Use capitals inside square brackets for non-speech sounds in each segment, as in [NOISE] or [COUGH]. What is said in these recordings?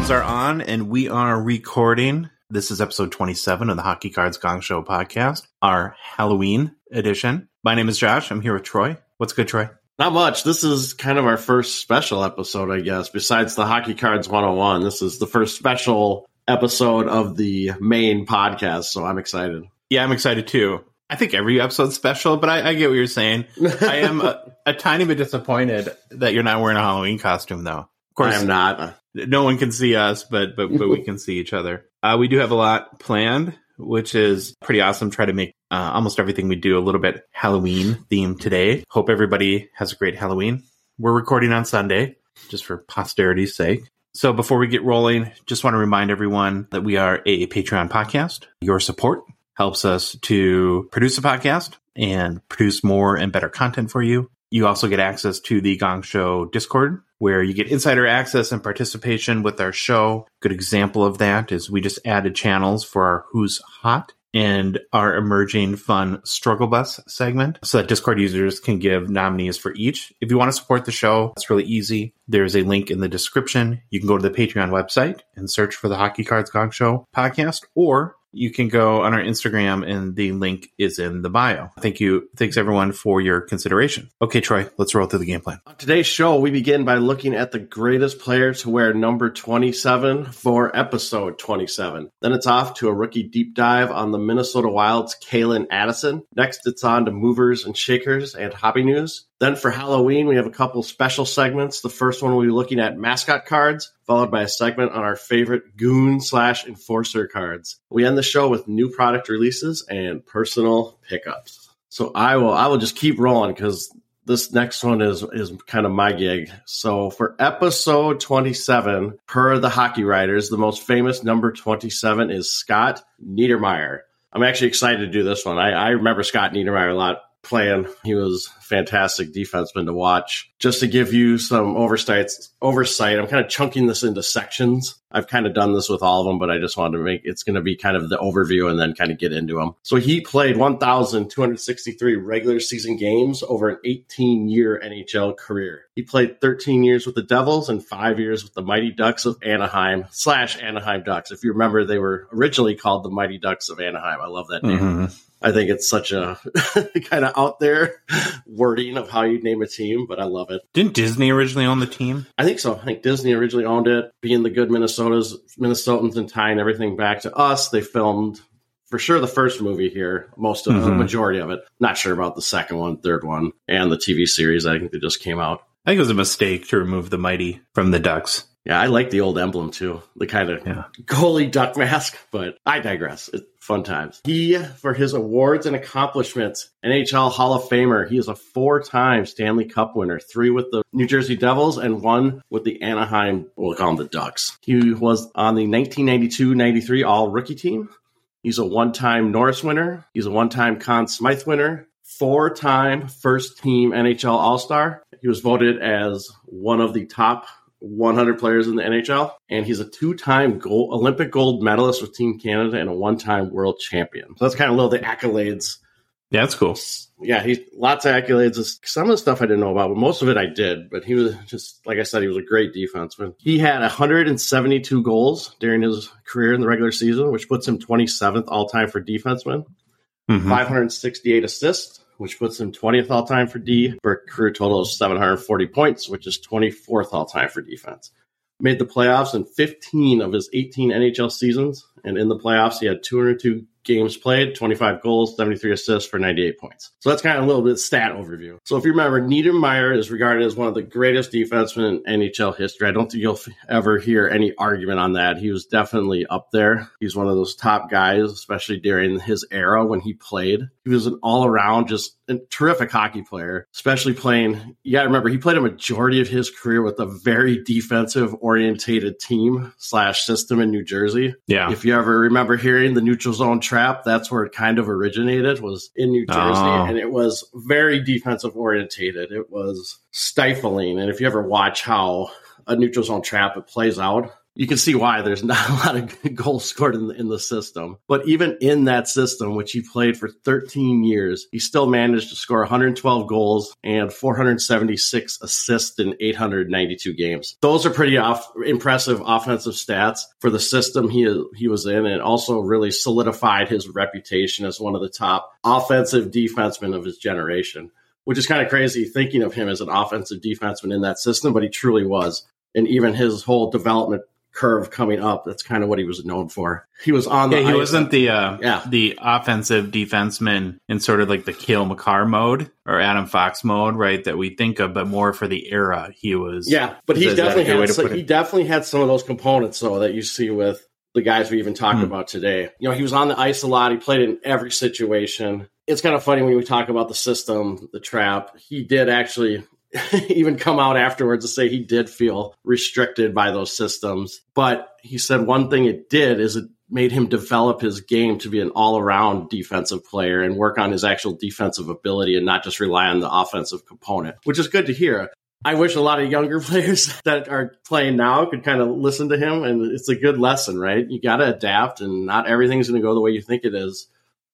Microphones are on and we are recording. This is episode 27 of the Hockey Cards Gong Show podcast, our Halloween edition. My name is Josh. I'm here with Troy. What's good, Troy? Not much. This is kind of our first special episode, I guess. Besides the Hockey Cards 101, this is the first special episode of the main podcast, so I'm excited. Yeah, I'm excited too. I think every episode's special, but I, I get what you're saying. [LAUGHS] I am a, a, tiny bit disappointed that you're not wearing a Halloween costume, though. Of course, I am not. No one can see us, but but but we [LAUGHS] can see each other. Uh, we do have a lot planned, which is pretty awesome. Try to make uh, almost everything we do a little bit Halloween themed today. Hope everybody has a great Halloween. We're recording on Sunday, just for posterity's sake. So before we get rolling, just want to remind everyone that we are a Patreon podcast. Your support helps us to produce a podcast and produce more and better content for you. You also get access to the Gong Show Discord, where you get insider access and participation with our show. Good example of that is we just added channels for our Who's Hot and our emerging fun struggle bus segment so that discord users can give nominees for each. If you want to support the show it's really easy. There's a link in the description. You can go to the patreon website and search for the hockey cards gong show podcast or you can go on our Instagram and the link is in the bio. Thank you. Thanks everyone for your consideration. Okay, Troy, let's roll through the game plan. On today's show, we begin by looking at the greatest player to wear number 27 for episode 27. Then it's off to a rookie deep dive on the Minnesota Wild's Calen Addison. Next, it's on to movers and shakers and hobby news. Then for Halloween, we have a couple special segments. The first one we'll be looking at mascot cards, followed by a segment on our favorite goon slash enforcer cards. We end the show with new product releases and personal pickups. So I will I will just keep rolling because this next one is is kind of my gig. So for episode 27, per the hockey writers, the most famous number 27 is Scott Niedermayer. I'm actually excited to do this one. I, I remember Scott Niedermayer a lot playing. He was fantastic defenseman to watch. Just to give you some oversight, oversight, I'm kind of chunking this into sections. I've kind of done this with all of them, but I just wanted to make it's going to be kind of the overview and then kind of get into them. So he played 1,263 regular season games over an 18 year NHL career. He played 13 years with the Devils and five years with the Mighty Ducks of Anaheim slash Anaheim Ducks. If you remember, they were originally called the Mighty Ducks of Anaheim. I love that name. Mm-hmm. I think it's such a [LAUGHS] kind of out there wording of how you name a team, but I love it. Didn't Disney originally own the team? I think so. I think Disney originally owned it. Being the good Minnesotas, Minnesotans, and tying everything back to us, they filmed for sure the first movie here, most of mm-hmm. the majority of it. Not sure about the second one, third one, and the TV series. I think they just came out. I think it was a mistake to remove the mighty from the Ducks. Yeah, I like the old emblem too, the kind of yeah. goalie duck mask, but I digress. It's fun times. He, for his awards and accomplishments, NHL Hall of Famer. He is a four time Stanley Cup winner, three with the New Jersey Devils and one with the Anaheim, we'll call them the Ducks. He was on the 1992 93 All Rookie team. He's a one time Norris winner. He's a one time Conn Smythe winner, four time first team NHL All Star. He was voted as one of the top 100 players in the NHL, and he's a two-time gold, Olympic gold medalist with Team Canada and a one-time world champion. So that's kind of a little the accolades. Yeah, that's cool. Yeah, he's lots of accolades. Some of the stuff I didn't know about, but most of it I did. But he was just like I said, he was a great defenseman. He had 172 goals during his career in the regular season, which puts him 27th all-time for defenseman. Mm-hmm. 568 assists, which puts him 20th all time for D for career total of 740 points, which is 24th all time for defense. Made the playoffs in 15 of his 18 NHL seasons, and in the playoffs, he had 202 games played, 25 goals, 73 assists for 98 points. So that's kind of a little bit stat overview. So if you remember, Niedermayer is regarded as one of the greatest defensemen in NHL history. I don't think you'll ever hear any argument on that. He was definitely up there. He's one of those top guys, especially during his era when he played. He was an all around, just a terrific hockey player, especially playing. You got to remember, he played a majority of his career with a very defensive orientated team slash system in New Jersey. Yeah. If you ever remember hearing the neutral zone trap, that's where it kind of originated was in New Jersey. Oh. And it was very defensive orientated. It was stifling. And if you ever watch how a neutral zone trap it plays out, you can see why there's [LAUGHS] not a lot of goals scored in the, in the system. But even in that system, which he played for 13 years, he still managed to score 112 goals and 476 assists in 892 games. Those are pretty off, impressive offensive stats for the system he he was in, and also really solidified his reputation as one of the top offensive defensemen of his generation. Which is kind of crazy thinking of him as an offensive defenseman in that system, but he truly was and even his whole development curve coming up. That's kind of what he was known for. He was on the yeah, he wasn't the uh, Yeah. the offensive defenseman in sort of like the Cale Makar mode or Adam Fox mode, right? That we think of, but more for the era he was. Yeah, but he that- is that definitely a good way had to so- put it? he definitely had some of those components though that you see with the guys we even talked Hmm. about today. You know, he was on the ice a lot. He played in every situation. It's kind of funny when we talk about the system, the trap. He did actually [LAUGHS] even come out afterwards to say he did feel restricted by those systems. But he said one thing it did is it made him develop his game to be an all around defensive player and work on his actual defensive ability and not just rely on the offensive component, which is good to hear. I wish a lot of younger [LAUGHS] players that are playing now could kind of listen to him, and it's a good lesson, right? You got to adapt, and not everything's going to go the way you think it is.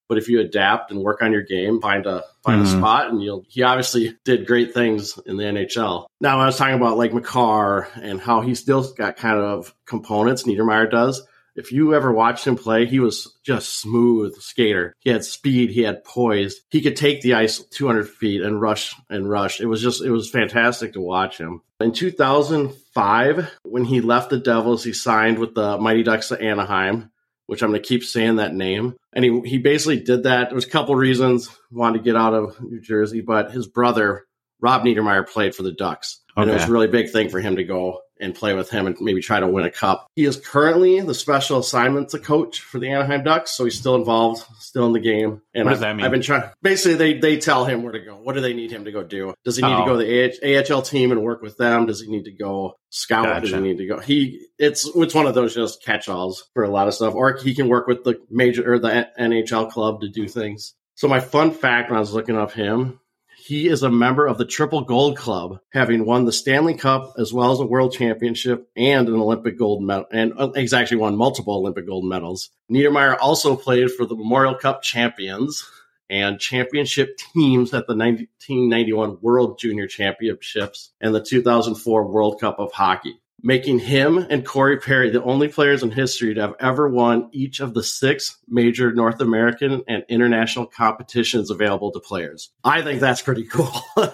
But if you adapt and work on your game, find a find a Mhm. spot, and you'll. He obviously did great things in the NHL. Now I was talking about like Makar and how he still got kind of components. Niedermayer does. If you ever watched him play, he was just smooth skater. He had speed, he had poise. He could take the ice 200 feet and rush and rush. It was just, it was fantastic to watch him. In 2005, when he left the Devils, he signed with the Mighty Ducks of Anaheim, which I'm going to keep saying that name. And he, he basically did that. There was a couple reasons wanted to get out of New Jersey, but his brother, Rob Niedermayer, played for the Ducks. And it was a really big thing for him to go and play with him and maybe try to win a cup. He is currently the special assignments coach for the Anaheim Ducks, so he's still involved, still in the game. And What does I've, that mean? I've been trying. Basically, they they tell him where to go. What do they need him to go do? Does he need Oh. to go to the AH, AHL team and work with them? Does he need to go scout? Does he need to go? He it's it's one of those just catch alls for a lot of stuff, or he can work with the major or the NHL club to do things. So my fun fact when I was looking up him, he is a member of the Triple Gold Club, having won the Stanley Cup as well as a World Championship and an Olympic gold medal. And uh, he's actually won multiple Olympic gold medals. Niedermayer also played for the Memorial Cup champions and championship teams at the 1991 World Junior Championships and the 2004 World Cup of Hockey, making him and Corey Perry the only players in history to have ever won each of the six major North American and international competitions available to players. I think that's pretty cool. [LAUGHS]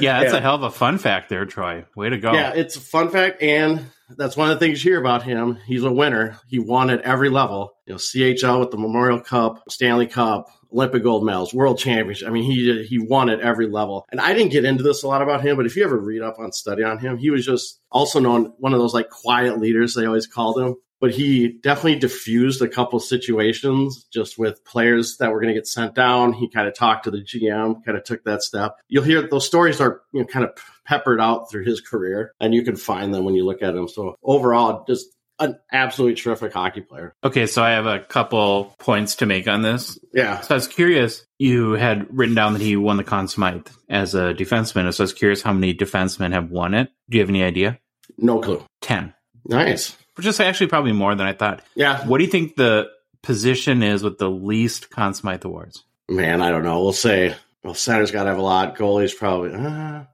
Yeah, that's a hell of a fun fact there, Troy. Way to go. yeah, it's a fun fact, and that's one of the things you hear about him. He's a winner. He won at every level. You know, CHL with the Memorial Cup, Stanley Cup, Olympic gold medals, World Championship. I mean, he he won at every level. And I didn't get into this a lot about him, but if you ever read up on study on him, he was just also known one of those like quiet leaders they always called him. But he definitely diffused a couple situations just with players that were going to get sent down. He kind of talked to the GM, kind of took that step. You'll hear those stories are you know kind of peppered out through his career, and you can find them when you look at him. So overall, just an absolutely terrific hockey player. Okay, so I have a couple points to make on this. Yeah, So I was curious. You had written down that he won the Conn Smythe as a defenseman. So I was curious how many defensemen have won it. Do you have any idea? no clue. Ten. Nice. Which is actually probably more than I thought. Yeah, What do you think the position is with the least Conn Smythe awards? man, I don't know. We'll say well, center's got to have a lot. Goalies probably. Uh,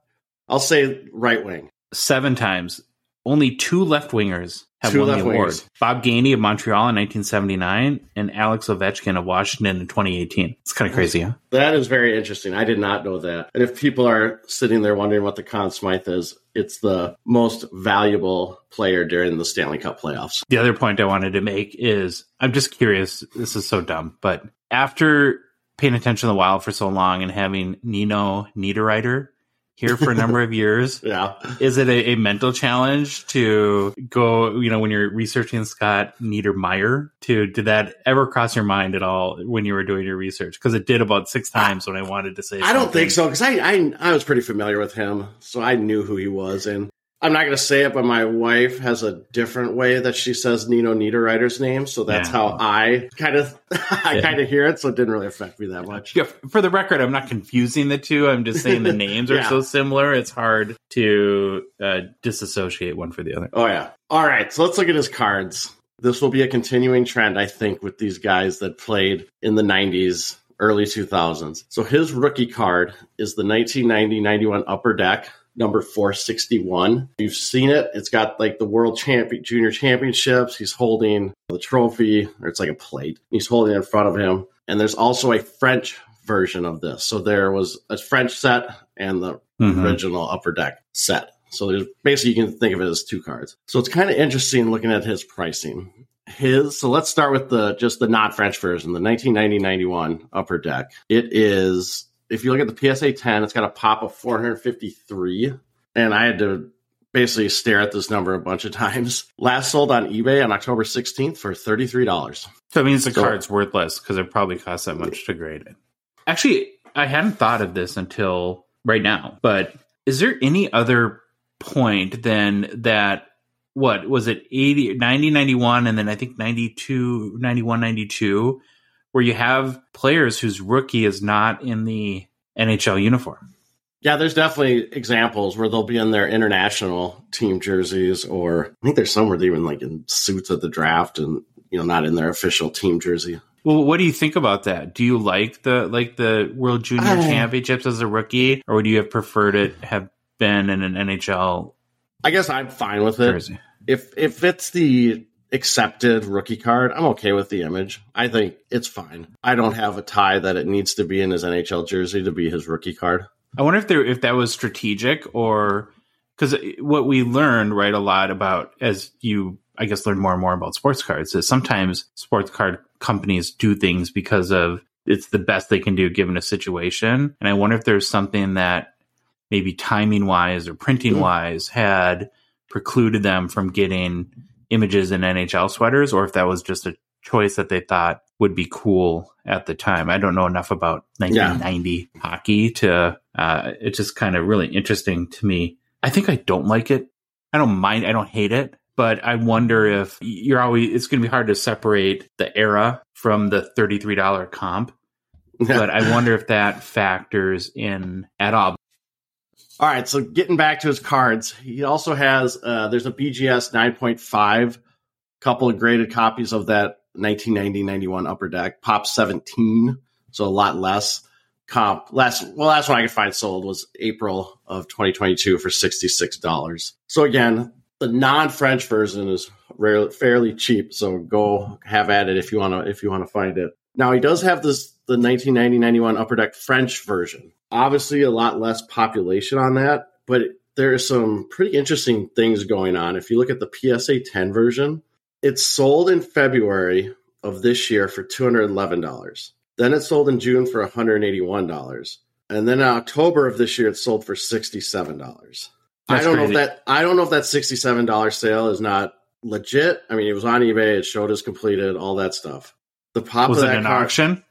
I'll say right wing. Seven times. Only two left wingers have Two won the award. wingers. Bob Gainey of Montreal in 1979 and Alex Ovechkin of Washington in 2018. It's kind of crazy, huh? That is very interesting. I did not know that. And if people are sitting there wondering what the Conn Smythe is, it's the most valuable player during the Stanley Cup playoffs. The other point I wanted to make is I'm just curious. This is so dumb, but after paying attention to the Wild for so long and having Nino Niederreiter here for a [LAUGHS] number of years, Yeah. is it a, a mental challenge to go? You know, when you're researching Scott Niedermayer, to did that ever cross your mind at all when you were doing your research? Because it did about six times when I wanted to say. I don't think so because I, I I was pretty familiar with him, so I knew who he was, and I'm not going to say it, but my wife has a different way that she says Nino Niederreiter's name, so that's Yeah. how I kind of [LAUGHS] I Yeah. kind of hear it. So it didn't really affect me that much. Yeah, for the record, I'm not confusing the two. I'm just saying the [LAUGHS] names are so similar. It's hard to uh, disassociate one for the other. Oh yeah. All right, so let's look at his cards. This will be a continuing trend, I think, with these guys that played in the 90s, early 2000s. So his rookie card is the 1990-91 Upper Deck, number 461. You've seen it. It's got like the World Champion Junior Championships. He's holding the trophy, or it's like a plate. He's holding it in front of him. And there's also a French version of this. So there was a French set and the Mhm. original upper deck set. So there's basically you can think of it as two cards. So it's kind of interesting looking at his pricing. His so let's start with the just the not French version, the 1990-91 upper deck. It is if you look at the PSA 10, it's got a pop of 453, and I had to basically stare at this number a bunch of times. [LAUGHS] Last sold on eBay on October 16th for $33. So it means the So- card's worthless because it probably costs that much to grade it. Actually, I hadn't thought of this until right now, but is there any other point than that? What was it 80, 90, 91, and then I think 92, 91, 92, where you have players whose rookie is not in the NHL uniform? Yeah, there's definitely examples where they'll be in their international team jerseys, or I think there's some where they're even like in suits at the draft and you know not in their official team jersey. Well, what do you think about that? Do you like the like the World Junior I- Championships as a rookie, or would you have preferred it have been in an NHL I guess I'm fine with it. jersey? If if it's the accepted rookie card, I'm okay with the image. I think it's fine. I don't have a tie that it needs to be in his NHL jersey to be his rookie card. I wonder if there if that was strategic or because what we learned right a lot about as you I guess learn more and more about sports cards is sometimes sports card companies do things because of it's the best they can do given a situation, and I wonder if there's something that maybe timing wise or printing wise had precluded them from getting images in NHL sweaters, or if that was just a choice that they thought would be cool at the time. I don't know enough about 1990 hockey to, uh, it's just kind of really interesting to me. I think I don't like it. I don't mind. I don't hate it, but I wonder if you're always, it's going to be hard to separate the era from the $33 comp. But I wonder if that factors in at all. All right, so getting back to his cards, he also has uh, there's a BGS 9.5, couple of graded copies of that 1990-91 Upper Deck, Pop 17, so a lot less. Comp last well, last one I could find sold was April of 2022 for $66. So again, the non-French version is rarely, fairly cheap, so go have at it if you want to if you want to find it. Now he does have this the 1990-91 Upper Deck French version. Obviously, a lot less population on that, but there are some pretty interesting things going on. If you look at the PSA 10 version, it's sold in February of this year for $211. Then it sold in June for $181. And then in October of this year, it sold for $67. I don't know if that I don't know if that $67 sale is not legit. I mean, it was on eBay, it showed as completed, all that stuff. The pop Was of it that an card- auction?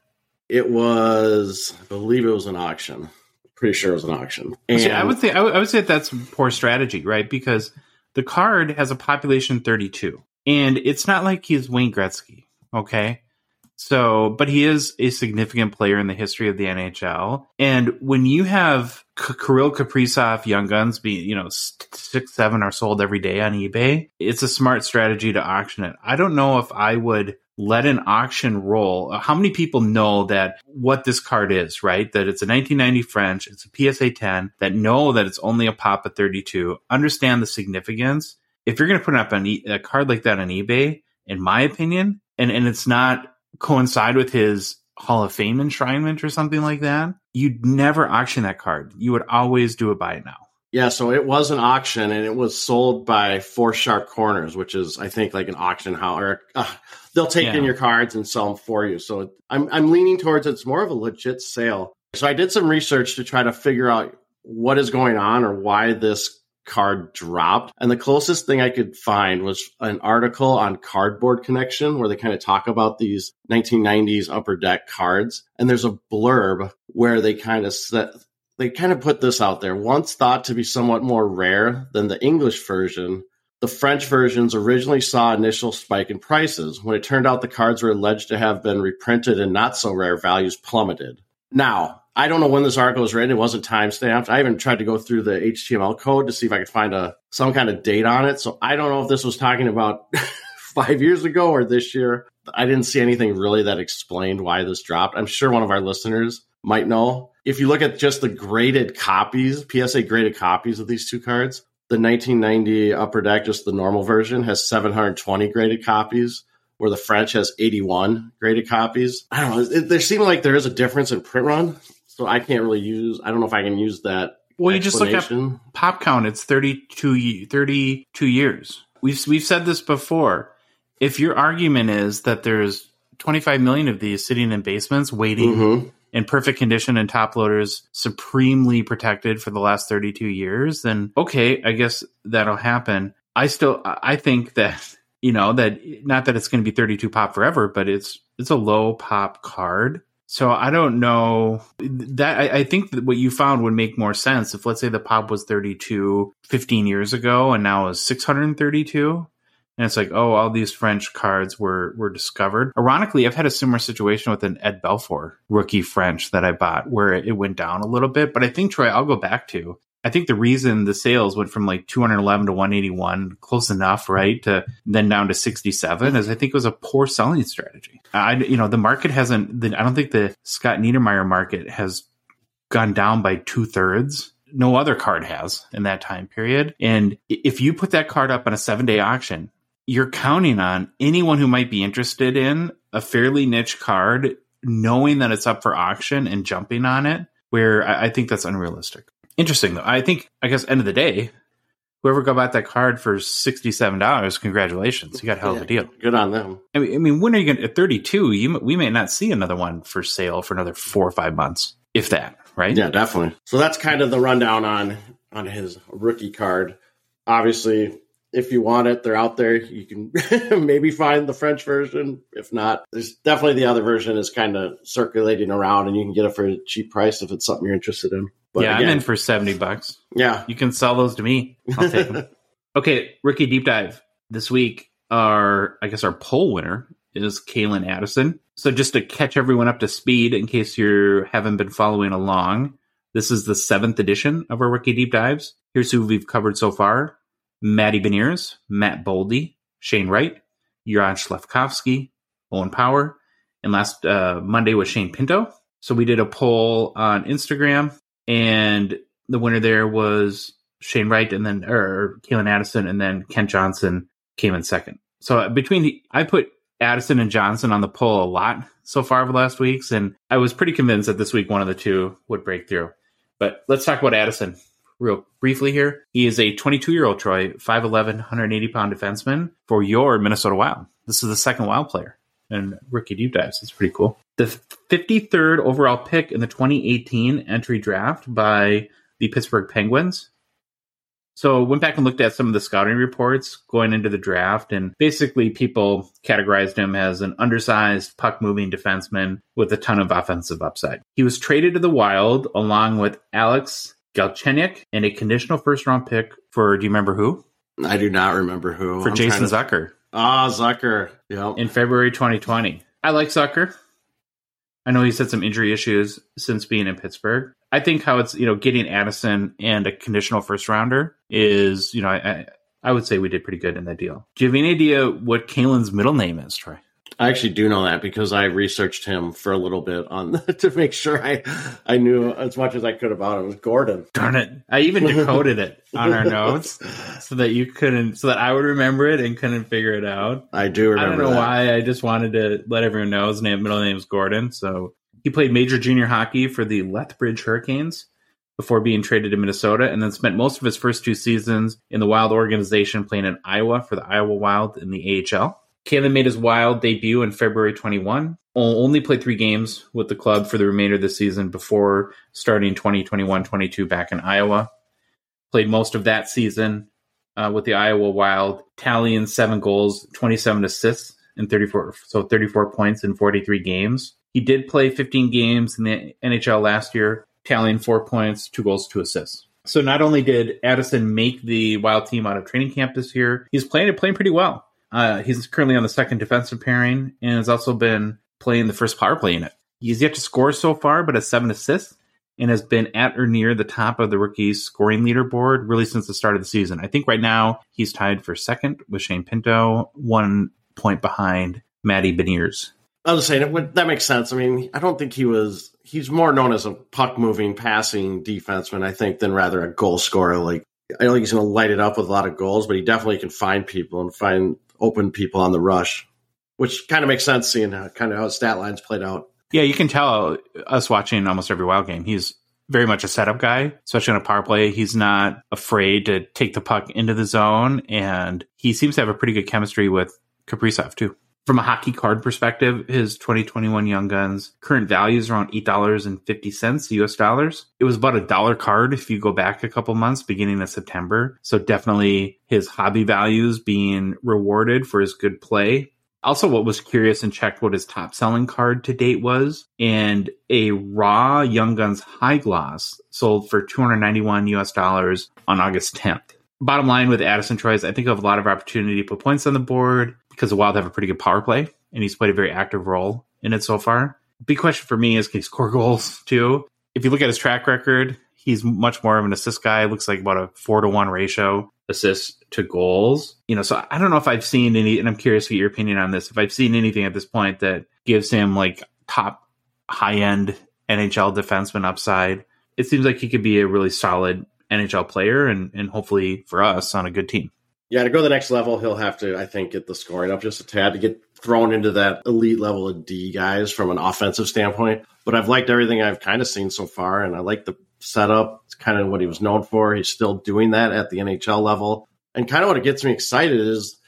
It was, I believe it was an auction. Pretty sure it was an auction. And See, I would say I would, I would say that's poor strategy, right? Because the card has a population 32, and it's not like he's Wayne Gretzky, okay? So, but he is a significant player in the history of the NHL. And when you have K- Kirill Kaprizov Young Guns being, you know, six, seven are sold every day on eBay, it's a smart strategy to auction it. I don't know if I would let an auction roll. Uh, How many people know that what this card is, right? That it's a 1990 French, it's a PSA 10, that know that it's only a pop of 32, understand the significance. If you're going to put up an e- a card like that on eBay, in my opinion, and, and it's not coincide with his Hall of Fame enshrinement or something like that, you'd never auction that card. You would always do a buy it now. Yeah, so it was an auction and it was sold by Four Sharp Corners, which is I think like an auction house. Or uh, they'll take in your cards and sell them for you. So I'm I'm leaning towards it's more of a legit sale. So I did some research to try to figure out what is going on or why this card dropped. And the closest thing I could find was an article on Cardboard Connection where they kind of talk about these 1990s upper deck cards. And there's a blurb where they kind of set, they kind of put this out there. Once thought to be somewhat more rare than the English version, the French versions originally saw initial spike in prices. When it turned out the cards were alleged to have been reprinted and not so rare values plummeted. Now, I don't know when this article was written. It wasn't time stamped. I even tried to go through the HTML code to see if I could find a some kind of date on it. So I don't know if this was talking about [LAUGHS] five years ago or this year. I didn't see anything really that explained why this dropped. I'm sure one of our listeners might know. If you look at just the graded copies, PSA graded copies of these two cards, the 1990 Upper Deck, just the normal version, has 720 graded copies, where the French has 81 graded copies. I don't know. It, there seems like there is a difference in print run, so I can't really use. I don't know if I can use that. Well, you just look at pop count. It's 32, 32 years. We've we've said this before. If your argument is that there's 25 million of these sitting in basements waiting mm-hmm in perfect condition and top loaders supremely protected for the last 32 years, then okay, I guess that'll happen. I still, I think that, you know, that not that it's going to be 32 pop forever, but it's, it's a low pop card. So I don't know that I, I, think that what you found would make more sense if let's say the pop was 32 15 years ago and now is 632 and it's like, oh, all these French cards were were discovered. Ironically, I've had a similar situation with an Ed Belfour rookie French that I bought where it went down a little bit. But I think Troy, I'll go back to. I think the reason the sales went from like 211 to 181, close enough, right, to then down to 67, is I think it was a poor selling strategy. I, you know, the market hasn't. The, I don't think the Scott Niedermayer market has gone down by two thirds no other card has in that time period. And if you put that card up on a seven day auction, you're counting on anyone who might be interested in a fairly niche card knowing that it's up for auction and jumping on it where I, I think that's unrealistic. Interesting though. I think i guess end of the day whoever got bought that card for $67 congratulations. You got a hell of a deal. good on them. I mean, I mean when are you going to at 32 you, we may not see another one for sale for another four or five months if that right? Yeah definitely. So that's kind of the rundown on on his rookie card. Obviously if you want it, they're out there. You can [LAUGHS] maybe find the French version. If not, there's definitely the other version is kind of circulating around, and you can get it for a cheap price if it's something you're interested in. But yeah, again, I'm in for seventy bucks. Yeah, you can sell those to me. I'll take them. [LAUGHS] okay, rookie deep dive this week. Our I guess our poll winner is Calen Addison. So just to catch everyone up to speed, in case you haven't been following along, this is the seventh edition of our rookie deep dives. Here's who we've covered so far. Matty Beniers, Matt Boldy, Shane Wright, Jan Slafkovsky, Owen Power, and last uh, Monday was Shane Pinto. So we did a poll on Instagram, and the winner there was Shane Wright, and then or Calen Addison, and then Kent Johnson came in second. So between the, I put Addison and Johnson on the poll a lot so far over the last weeks, and I was pretty convinced that this week one of the two would break through. But let's talk about Addison real briefly here. He is a 22 year old Troy, 5'11, 180 pound defenseman for your Minnesota Wild. This is the second Wild player and rookie deep dives. It's pretty cool. The 53rd overall pick in the 2018 entry draft by the Pittsburgh Penguins. So went back and looked at some of the scouting reports going into the draft, and basically people categorized him as an undersized puck moving defenseman with a ton of offensive upside. He was traded to the Wild along with Alex Galchenyuk and a conditional first round pick for, do you remember who? I do not remember who. For I'm Jason to... Zucker. Ah, Zucker. Yep. In February 2020. I like Zucker. I know he's had some injury issues since being in Pittsburgh. I think how it's, you know, getting Addison and a conditional first rounder is, you know, I, I would say we did pretty good in that deal. Do you have any idea what Calen's middle name is, Troy? I actually do know that because I researched him for a little bit on [LAUGHS] to make sure I I knew as much as I could about him. Gordon. Darn it! I even decoded it on our [LAUGHS] notes so that you couldn't, so that I would remember it and couldn't figure it out. I do remember. I don't know that. why. I just wanted to let everyone know his name, middle name is Gordon. So he played major junior hockey for the Lethbridge Hurricanes before being traded to Minnesota, and then spent most of his first two seasons in the Wild organization, playing in Iowa for the Iowa Wild in the AHL. Calen made his wild debut in February 21. Only played three games with the club for the remainder of the season before starting 2021 22 back in Iowa. Played most of that season uh, with the Iowa Wild, tallying seven goals, 27 assists, and 34, so 34 points in 43 games. He did play 15 games in the NHL last year tallying four points, two goals, two assists. So not only did Addison make the Wild team out of training camp this year, he's playing it playing pretty well. Uh, he's currently on the second defensive pairing and has also been playing the first power play unit. He's yet to score so far, but has seven assists and has been at or near the top of the rookies scoring leaderboard really since the start of the season. I think right now he's tied for second with Shane Pinto, one point behind Matty Beniers. I was saying that makes sense. I mean, I don't think he was. He's more known as a puck moving, passing defenseman, I think, than rather a goal scorer. Like I don't think he's going to light it up with a lot of goals, but he definitely can find people and find open people on the rush, which kind of makes sense seeing how, kind of how stat lines played out. Yeah, you can tell us watching almost every wild game. He's very much a setup guy, especially on a power play. He's not afraid to take the puck into the zone, and he seems to have a pretty good chemistry with Kaprizov too. From a hockey card perspective, his 2021 Young Guns current value is around $8.50 US dollars. It was about a dollar card if you go back a couple months, beginning of September. So definitely his hobby values being rewarded for his good play. Also, what was curious and checked what his top selling card to date was, and a raw Young Guns High Gloss sold for 291 US dollars on August 10th. Bottom line with Addison Troyes, I think of a lot of opportunity to put points on the board because the Wild have a pretty good power play, and he's played a very active role in it so far. Big question for me is can he score goals too? If you look at his track record, he's much more of an assist guy. looks like about a four to one ratio assists to goals. You know, so I don't know if I've seen any, and I'm curious to get your opinion on this. If I've seen anything at this point that gives him like top high end NHL defenseman upside, it seems like he could be a really solid NHL player and, and hopefully for us on a good team. Yeah, to go to the next level, he'll have to, I think, get the scoring up just a tad to get thrown into that elite level of D guys from an offensive standpoint. But I've liked everything I've kind of seen so far, and I like the setup. It's kind of what he was known for. He's still doing that at the NHL level. And kind of what it gets me excited is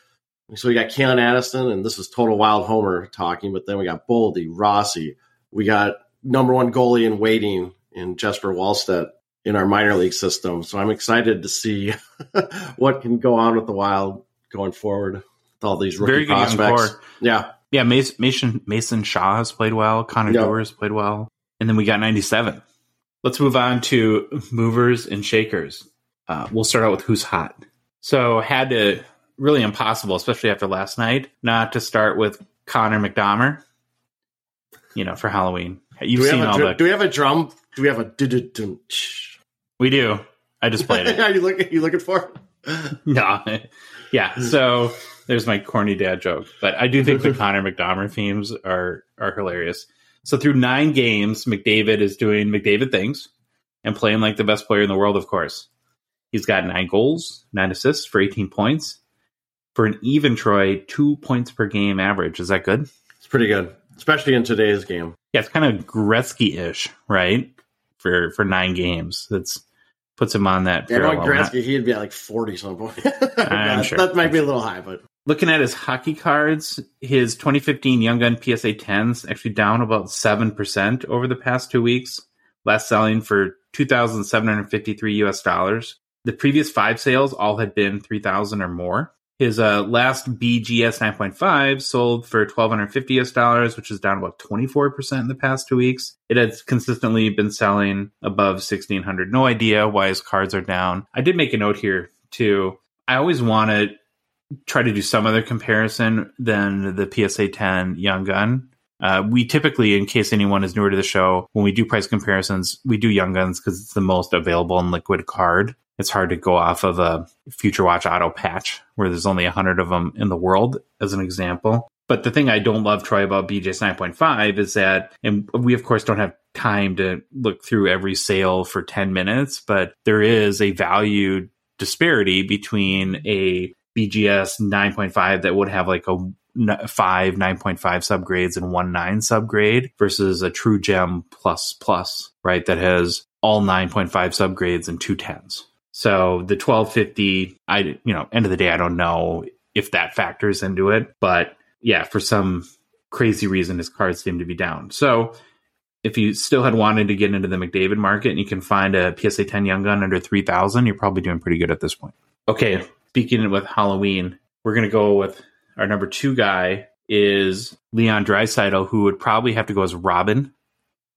so we got Calen Addison, and this is total wild homer talking, but then we got Boldy, Rossi. We got number one goalie in waiting in Jesper Wallstedt in our minor league system. So I'm excited to see [LAUGHS] what can go on with the Wild going forward with all these rookie Very prospects. Yeah. Yeah, Mason Mason Shaw has played well. Connor yep. Dewar has played well. And then we got 97. Let's move on to movers and shakers. Uh, we'll start out with who's hot. So had to really impossible, especially after last night, not to start with Connor McDomer. You know, for Halloween. You've seen all dr- the. Do we have a drum? Do we have a? We do. I just played it. [LAUGHS] Are you looking? You looking for? It? no. yeah. So there's my corny dad joke, but I do think the [LAUGHS] Connor McDomer themes are are hilarious. So through nine games, McDavid is doing McDavid things and playing like the best player in the world. Of course, he's got nine goals, nine assists for 18 points for an even Troy two points per game average. Is that good? It's pretty good, especially in today's game. Yeah, it's kind of Gretzky ish, right? For for nine games, that's puts him on that. Yeah, like Gretzky, he'd be at like forty some point. [LAUGHS] I'm sure that might be a little high, but looking at his hockey cards, his 2015 Young Gun PSA 10s actually down about seven percent over the past two weeks. Last selling for 2,753 US dollars. The previous five sales all had been 3,000 or more. His uh, last BGS 9.5 sold for 1250 US dollars, which is down about 24% in the past two weeks. It has consistently been selling above 1600. No idea why his cards are down. I did make a note here too. I always want to try to do some other comparison than the PSA 10 Young Gun. Uh, we typically, in case anyone is newer to the show, when we do price comparisons, we do Young Guns because it's the most available and liquid card it's hard to go off of a Future Watch Auto patch where there's only 100 of them in the world, as an example. But the thing I don't love, Troy, about BGS 9.5 is that, and we of course don't have time to look through every sale for 10 minutes, but there is a value disparity between a BGS 9.5 that would have like a five 9.5 subgrades and one nine subgrade versus a true gem plus plus, right? That has all 9.5 subgrades and two tens. So the 1250, I, you know, end of the day, I don't know if that factors into it, but yeah, for some crazy reason, his cards seem to be down. So if you still had wanted to get into the McDavid market and you can find a PSA 10 Young Gun under 3000, you're probably doing pretty good at this point. Okay. Speaking with Halloween, we're going to go with our number two guy is Leon Draisaitl, who would probably have to go as Robin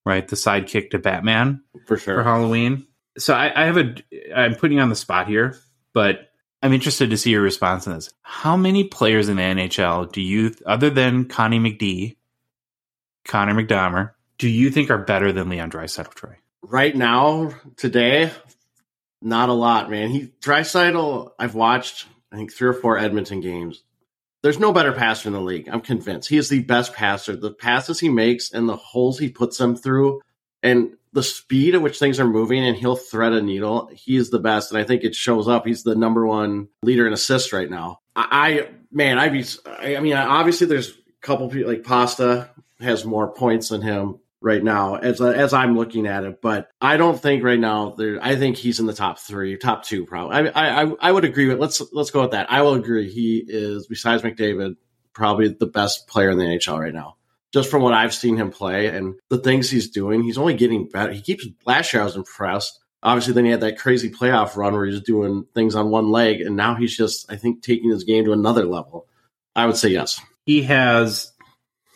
right? The sidekick to Batman for sure. for Halloween. So I, I have a, I'm putting you on the spot here, but I'm interested to see your response on this. How many players in the NHL do you, other than Connie McD, Connor McDomer, do you think are better than Leon Draisaitl Troy? right now, today, not a lot, man. He Draisaitl, I've watched I think three or four Edmonton games. There's no better passer in the league. I'm convinced. He is the best passer. The passes he makes and the holes he puts them through and the speed at which things are moving and he'll thread a needle. He's the best. And I think it shows up. He's the number one leader in assists right now. I, I man, I be, I mean, obviously there's a couple people like Pasta has more points than him right now as as I'm looking at it. But I don't think right now there. I think he's in the top three, top two, probably. I I I would agree with. Let's let's go with that. I will agree. He is besides McDavid, probably the best player in the NHL right now. Just from what I've seen him play and the things he's doing, he's only getting better. He keeps last year I was impressed. Obviously, then he had that crazy playoff run where he's doing things on one leg, and now he's just, I think, taking his game to another level. I would say yes. He has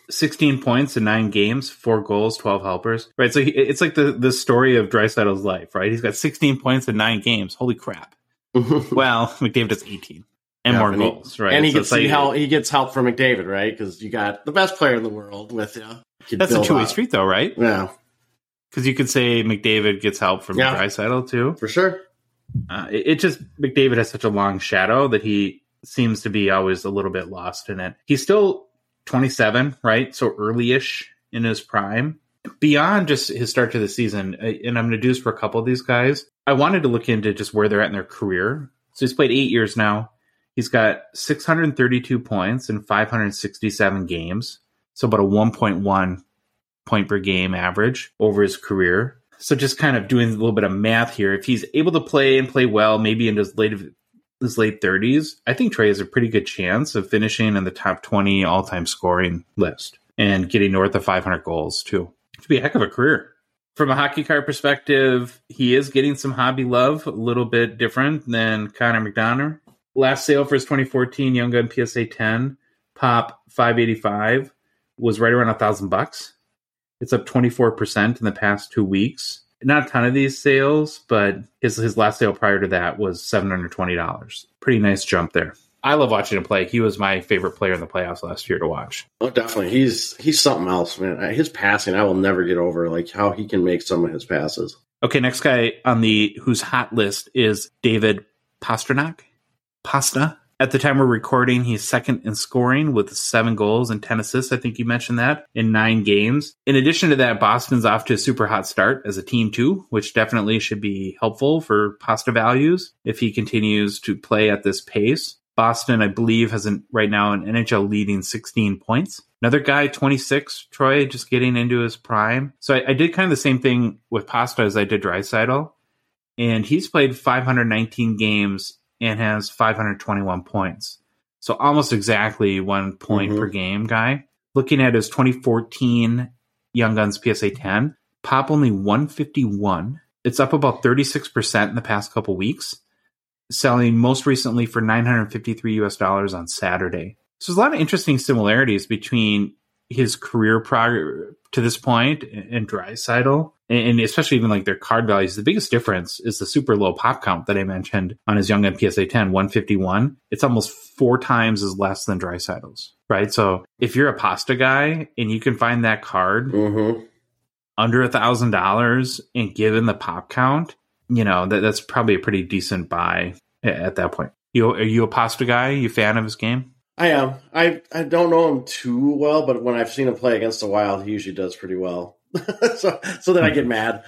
16 points in nine games, four goals, 12 helpers. Right. So he, it's like the, the story of Draisaitl's life, right? He's got 16 points in nine games. Holy crap. [LAUGHS] well, [LAUGHS] McDavid has 18 and Yeah, more and he- goals, right? And he So gets like- help. He gets help from McDavid, right? Because you got the best player in the world with you. You That's a two way street, though, right? Yeah, Because you could say McDavid gets help from Yeah. Draisaitl too. for sure. Uh, it, it just McDavid has such a long shadow that he seems to be always a little bit lost in it. He's still 27, right? So early-ish in his prime. Beyond just his start to the season, uh, and I'm going to do this for a couple of these guys. I wanted to look into just where they're at in their career. So he's played eight years now. He's got 632 points in 567 games. So about a 1.1 point per game average over his career. So just kind of doing a little bit of math here. If he's able to play and play well, maybe in his late his late 30s, I think Trey has a pretty good chance of finishing in the top 20 all-time scoring list and getting north of 500 goals too. It'd be a heck of a career. From a hockey card perspective, he is getting some hobby love, a little bit different than Connor McDonough. Last sale for his 2014 Young Gun PSA 10 Pop 585 was right around a thousand bucks. It's up 24% in the past two weeks. Not a ton of these sales, but his his last sale prior to that was $720. Pretty nice jump there. I love watching him play. He was my favorite player in the playoffs last year to watch. Oh, definitely. He's he's something else, man. His passing, I will never get over. Like how he can make some of his passes. Okay, next guy on the who's hot list is David Pastrnak. Pasta. At the time we're recording, he's second in scoring with seven goals and 10 assists. I think you mentioned that in nine games. In addition to that, Boston's off to a super hot start as a team too, which definitely should be helpful for Pasta values if he continues to play at this pace. Boston, I believe, has an, right now an NHL leading 16 points. Another guy, 26, Troy, just getting into his prime. So I, I did kind of the same thing with Pasta as I did Draisaitl, and he's played 519 games and has 521 points. So almost exactly one point Mhm. per game guy. Looking at his 2014 Young Guns PSA 10, Pop only 151. It's up about 36% in the past couple weeks, selling most recently for 953 US dollars on Saturday. So there's a lot of interesting similarities between his career prog- to this point and Draisaitl, and especially even like their card values. The biggest difference is the super low pop count that I mentioned on his Young Gun PSA 10, 151. It's almost four times as less than Draisaitl's, right? So if you're a pasta guy and you can find that card Mm-hmm. under a thousand dollars and given the pop count, you know, that, that's probably a pretty decent buy at that point. You, are you a pasta guy? You a fan of his game? I am. I I don't know him too well, but when I've seen him play against the Wild, he usually does pretty well. [LAUGHS] so so then I get mad.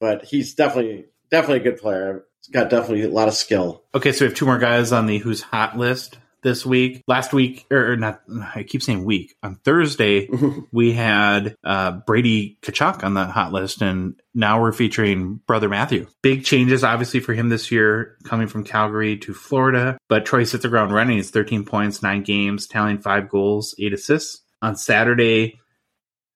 But he's definitely definitely a good player. He's got definitely a lot of skill. Okay, so we have two more guys on the who's hot list this week. Last week, or, or not, I keep saying week. On Thursday, [LAUGHS] we had uh, Brady Tkachuk on the hot list, and now we're featuring Brother Matthew. Big changes, obviously, for him this year, coming from Calgary to Florida. But Troy hit the ground running. He's 13 points, nine games, tallying five goals, eight assists. On Saturday,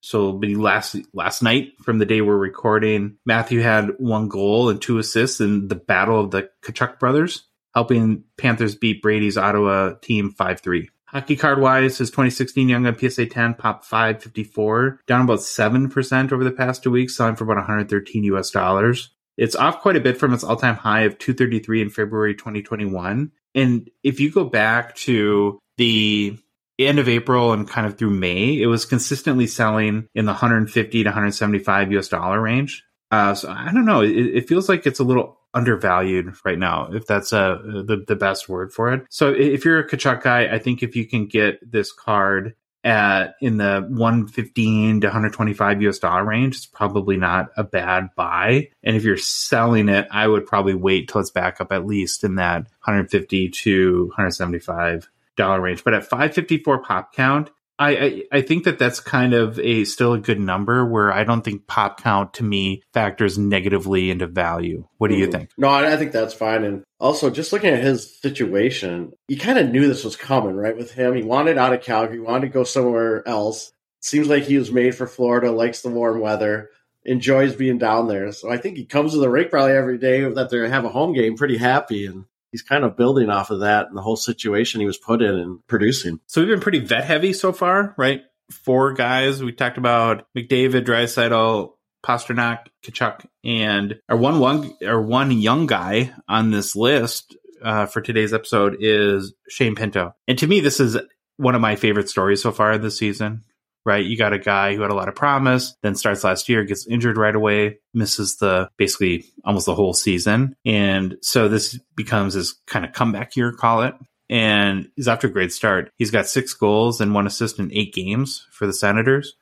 so be last last night from the day we're recording. Matthew had one goal and two assists in the battle of the Tkachuk brothers, helping Panthers beat Brady's Ottawa team 5 3. Hockey card wise, his 2016 Young Gun PSA 10 popped 554, down about 7% over the past two weeks, selling for about 113 US dollars. It's off quite a bit from its all time high of 233 in February 2021. And if you go back to the end of April and kind of through May, it was consistently selling in the 150 to 175 US dollar range. Uh, so I don't know. It, it, feels like it's a little undervalued right now, if that's uh, the the best word for it. So if you're a Tkachuk guy, I think if you can get this card at in the 115 to 125 US dollar range, it's probably not a bad buy. And if you're selling it, I would probably wait till it's back up at least in that 150 to 175 dollar range. But at 554 pop count, I, I, I think that that's kind of a still a good number where I don't think pop count to me factors negatively into value. What do mm. you hmm. think? No, I, I think that's fine. And also, just looking at his situation, you kind of knew this was coming, right? With him, he wanted out of Calgary, wanted to go somewhere else. Seems like he was made for Florida, likes the warm weather, enjoys being down there. So I think he comes to the rink probably every day that they have a home game, pretty happy. And he's kind of building off of that and the whole situation he was put in and producing. So we've been pretty vet heavy so far, right? Four guys. We talked about McDavid, Draisaitl, Pastrnak, Tkachuk, and our one one our one young guy on this list uh, for today's episode is Shane Pinto. And to me, this is one of my favorite stories so far this season right? You got a guy who had a lot of promise, then starts last year, gets injured right away, misses the basically almost the whole season. And so this becomes his kind of comeback year, call it. And he's off to a great start. He's got six goals and one assist in eight games for the Senators.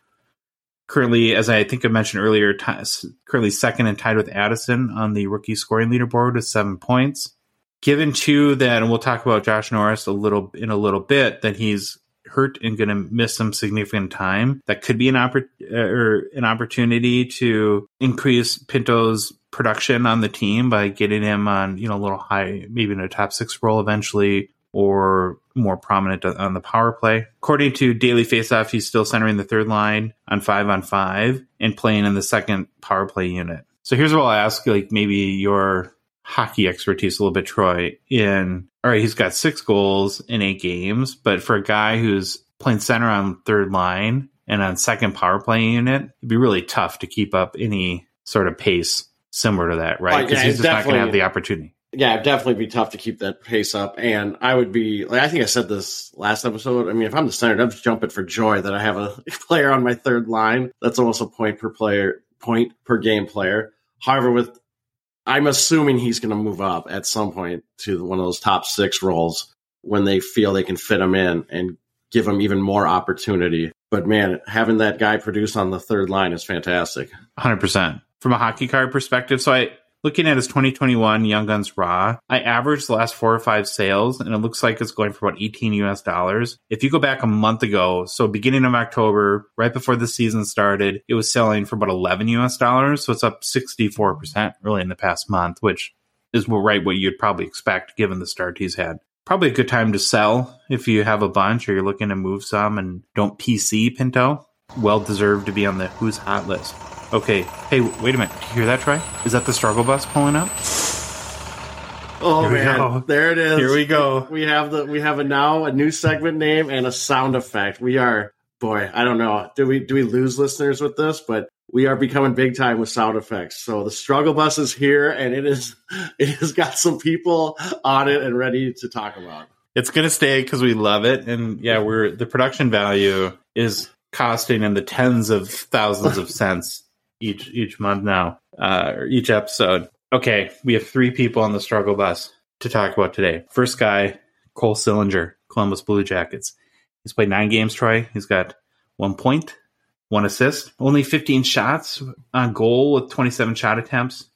Currently, as I think I mentioned earlier, t- currently second and tied with Addison on the rookie scoring leaderboard with seven points. Given to that, and we'll talk about Josh Norris a little in a little bit, that he's hurt and going to miss some significant time, that could be an oppor- uh, or an opportunity to increase Pinto's production on the team by getting him on, you know, a little high, maybe in a top six role eventually, or more prominent on the power play. According to Daily Faceoff, he's still centering the third line on five on five and playing in the second power play unit. So here's what I'll ask, like maybe your hockey expertise a little bit, Troy. In all right, he's got six goals in eight games, but for a guy who's playing center on third line and on second power play unit, it'd be really tough to keep up any sort of pace similar to that, right? Because oh, yeah, he's just not going to have the opportunity. Yeah, it'd definitely be tough to keep that pace up. And I would be like, I think I said this last episode. I mean, if I'm the center, I'm jumping for joy that I have a [LAUGHS] player on my third line. That's almost a point per player, point per game player. However, with I'm assuming he's going to move up at some point to one of those top six roles when they feel they can fit him in and give him even more opportunity. But man, having that guy produce on the third line is fantastic. 100%. From a hockey card perspective, so I looking at his 2021 Young Guns Raw, I averaged the last four or five sales, and it looks like it's going for about 18 US dollars. If you go back a month ago, so beginning of October, right before the season started, it was selling for about 11 US dollars. So it's up 64% really in the past month, which is right what you'd probably expect given the start he's had. Probably a good time to sell if you have a bunch or you're looking to move some and don't PC Pinto. Well deserved to be on the who's hot list. Okay. Hey, wait a minute. Do you hear that, Troy? Is that the struggle bus pulling up? Oh man, go. there it is. Here we go. We have the we have a now a new segment name and a sound effect. We are boy, I don't know. Do we do we lose listeners with this? But we are becoming big time with sound effects. So the struggle bus is here and it is [LAUGHS] it has got some people on it and ready to talk about. It's gonna stay because we love it. And yeah, we're the production value is costing in the tens of thousands of cents each each month now, uh, or each episode. Okay, we have three people on the struggle bus to talk about today. First guy, Cole Sillinger, Columbus Blue Jackets. He's played nine games. Troy. He's got one point, one assist, only 15 shots on goal with 27 shot attempts.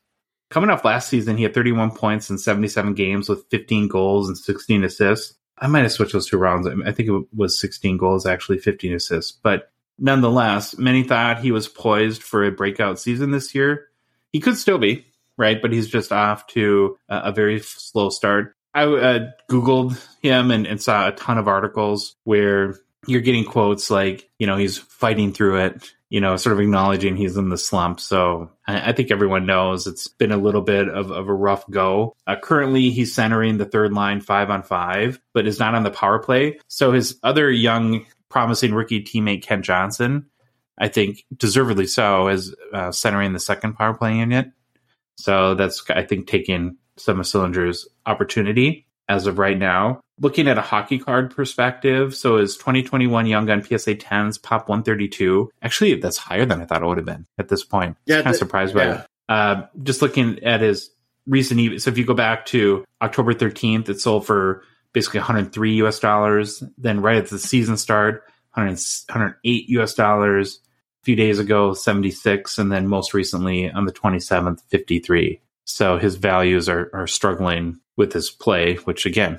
Coming off last season, he had 31 points in 77 games with 15 goals and 16 assists. I might have switched those two rounds. I think it was 16 goals, actually 15 assists. But nonetheless, many thought he was poised for a breakout season this year. He could still be, right? But he's just off to a, a very slow start. I uh, Googled him and, and saw a ton of articles where you're getting quotes like, you know, he's fighting through it. you know, sort of acknowledging he's in the slump. So I, I think everyone knows it's been a little bit of, of a rough go. Uh, currently, he's centering the third line five on five, but is not on the power play. So his other young, promising rookie teammate, Kent Johnson, I think deservedly so, as uh, centering the second power play unit. So that's, I think, taking some of Sillinger's opportunity as of right now. Looking at a hockey card perspective, so his 2021 Young Gun PSA 10s pop 132. Actually, that's higher than I thought it would have been at this point. Yeah, kind of surprised by yeah. it. Uh, just looking at his recent, so if you go back to October 13th, it sold for basically 103 US dollars. Then right at the season start, 100, 108 US dollars. A few days ago, 76, and then most recently on the 27th, 53. So his values are, are struggling with his play, which again,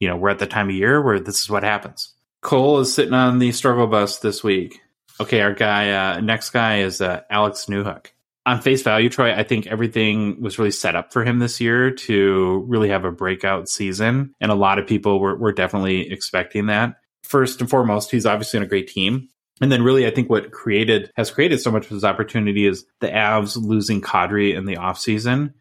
you know, we're at the time of year where this is what happens. Cole is sitting on the struggle bus this week. Okay, our guy, uh, next guy is uh, Alex Newhook. On face value, Troy, I think everything was really set up for him this year to really have a breakout season. And a lot of people were, were definitely expecting that. First and foremost, he's obviously on a great team. And then really, I think what created has created so much of his opportunity is the Avs losing Kadri in the offseason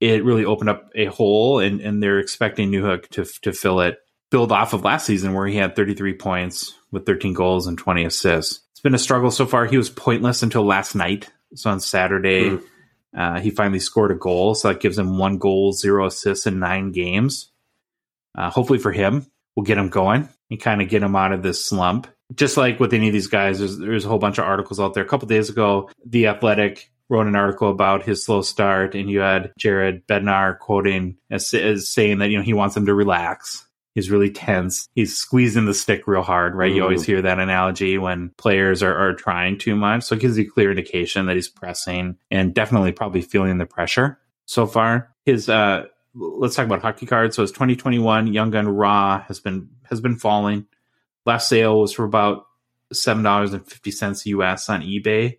it really opened up a hole, and, and they're expecting Newhook to to fill it, build off of last season where he had 33 points with 13 goals and 20 assists. It's been a struggle so far. He was pointless until last night. So on Saturday, mm. uh, he finally scored a goal, so that gives him one goal, zero assists in nine games. Uh, hopefully for him, we'll get him going and kind of get him out of this slump. Just like with any of these guys, there's, there's a whole bunch of articles out there. A couple days ago, The Athletic wrote an article about his slow start, and you had Jared Bednar quoting as, as saying that you know he wants him to relax. He's really tense. He's squeezing the stick real hard, right? You always hear that analogy when players are, are trying too much. So it gives you clear indication that he's pressing and definitely probably feeling the pressure so far. His uh let's talk about hockey cards. So his 2021 Young Gun Raw has been has been falling. Last sale was for about seven dollars and fifty cents US on eBay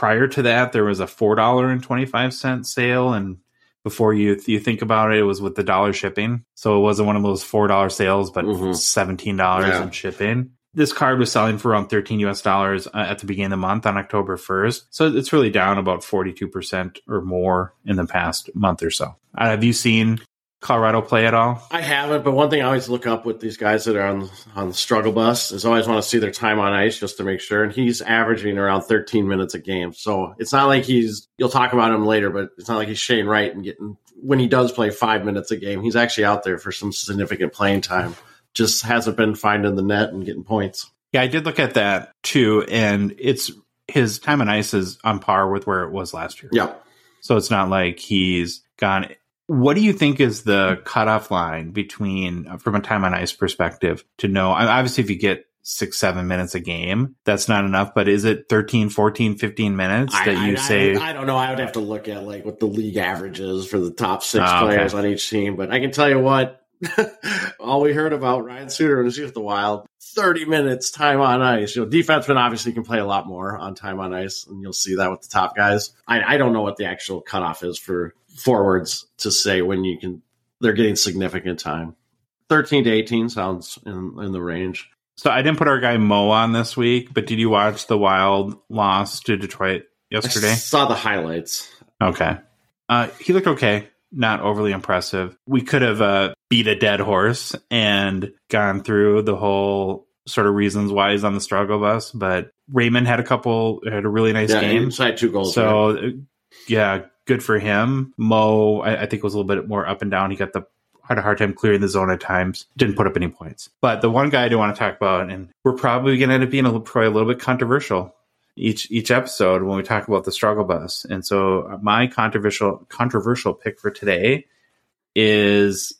prior to that, there was a four dollar and twenty five cent sale, and before you you think about it, it was with the dollar shipping. So it wasn't one of those four dollar sales, but mm-hmm. seventeen dollars yeah. in shipping. This card was selling for around thirteen US dollars uh, at the beginning of the month on October first. So it's really down about forty two percent or more in the past month or so. Uh, have you seen Colorado play at all? I haven't, but one thing I always look up with these guys that are on on the struggle bus is always want to see their time on ice just to make sure. And he's averaging around 13 minutes a game, so it's not like he's. You'll talk about him later, but it's not like he's Shane Wright and getting when he does play five minutes a game. He's actually out there for some significant playing time. Just hasn't been finding the net and getting points. Yeah, I did look at that too, and it's his time on ice is on par with where it was last year. Yeah. So it's not like he's gone what do you think is the cutoff line between, uh, from a time on ice perspective, to know? Obviously, if you get six, seven minutes a game, that's not enough. But is it 13, 14, 15 minutes that I, you I, say? I, I, don't know. I would have to look at like what the league average is for the top six oh, players okay. on each team. But I can tell you what, [LAUGHS] all we heard about Ryan Suter and the Wild, 30 minutes time on ice. You know, defensemen obviously can play a lot more on time on ice, and you'll see that with the top guys. I, I don't know what the actual cutoff is for forwards to say when you can they're getting significant time. 13 to 18 sounds in, in the range. So I didn't put our guy Mo on this week, but did you watch the Wild loss to Detroit yesterday? I saw the highlights. Okay. Uh, he looked okay, not overly impressive. We could have uh, beat a dead horse and gone through the whole sort of reasons why he's on the struggle bus, but Raymond had a couple, had a really nice yeah, game. Had two goals. So, yeah, good for him. Mo, I, I think was a little bit more up and down. He got the had a hard time clearing the zone at times. Didn't put up any points. But the one guy I do want to talk about, and we're probably going to end up being a, probably a little bit controversial each each episode when we talk about the struggle bus. And so uh, my controversial controversial pick for today is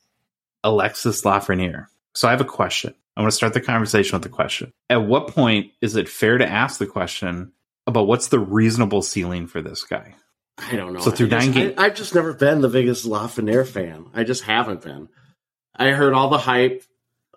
Alexis Lafreniere. So I have a question. I want to start the conversation with the question. At what point is it fair to ask the question about what's the reasonable ceiling for this guy? I don't know. So through nine games, I've just never been the biggest Lafreniere fan. I just haven't been. I heard all the hype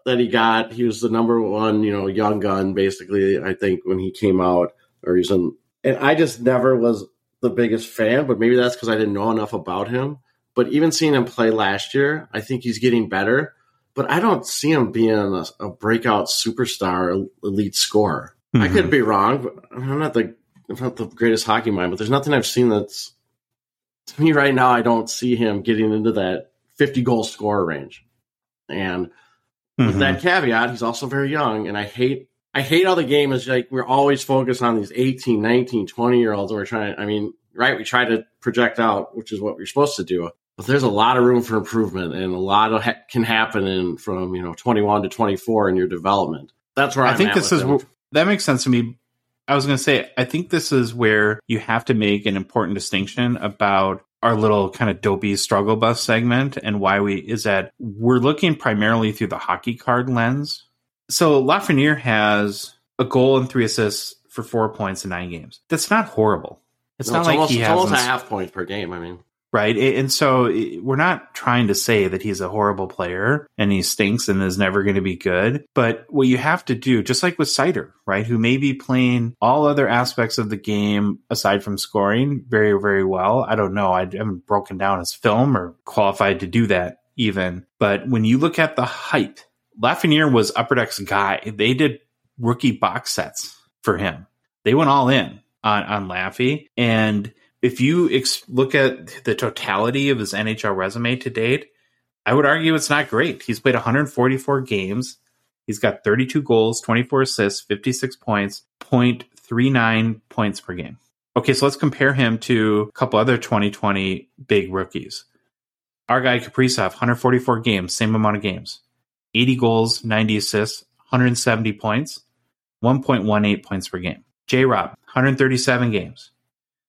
that he got. He was the number one, you know, young gun, basically. I think when he came out, or he's in, and I just never was the biggest fan. But maybe that's because I didn't know enough about him. But even seeing him play last year, I think he's getting better. But I don't see him being a, a breakout superstar, elite scorer. Mm-hmm. I could be wrong, but I'm not the not the greatest hockey mind, but there's nothing I've seen that's to me right now. I don't see him getting into that 50 goal scorer range. And with Mhm. that caveat, he's also very young, and I hate I hate how the game is like we're always focused on these 18, 19, 20 year olds, and we're trying. I mean, right? We try to project out, which is what we're supposed to do. But there's a lot of room for improvement, and a lot of ha- can happen in from you know 21 to 24 in your development. That's where I I'm think at this with is that makes sense to me. I was going to say, I think this is where you have to make an important distinction about our little kind of dopey struggle bus segment and why we is that we're looking primarily through the hockey card lens. So Lafreniere has a goal and three assists for four points in nine games. That's not horrible. It's No, not like almost, he has almost a half point per game. I mean, right? And so we're not trying to say that he's a horrible player and he stinks and is never going to be good. But what you have to do, just like with Seider, right, who may be playing all other aspects of the game aside from scoring very, very well. I don't know. I haven't broken down his film or qualified to do that even. But when you look at the hype, Lafreniere was Upper Deck's guy. They did rookie box sets for him. They went all in on, on Laffy. And if you ex- look at the totality of his NHL resume to date, I would argue it's not great. He's played 144 games. He's got 32 goals, 24 assists, 56 points, 0.39 points per game. Okay, so let's compare him to a couple other 2020 big rookies. Our guy Kaprizov, 144 games, same amount of games, 80 goals, 90 assists, 170 points, 1.18 points per game. J Rob, 137 games,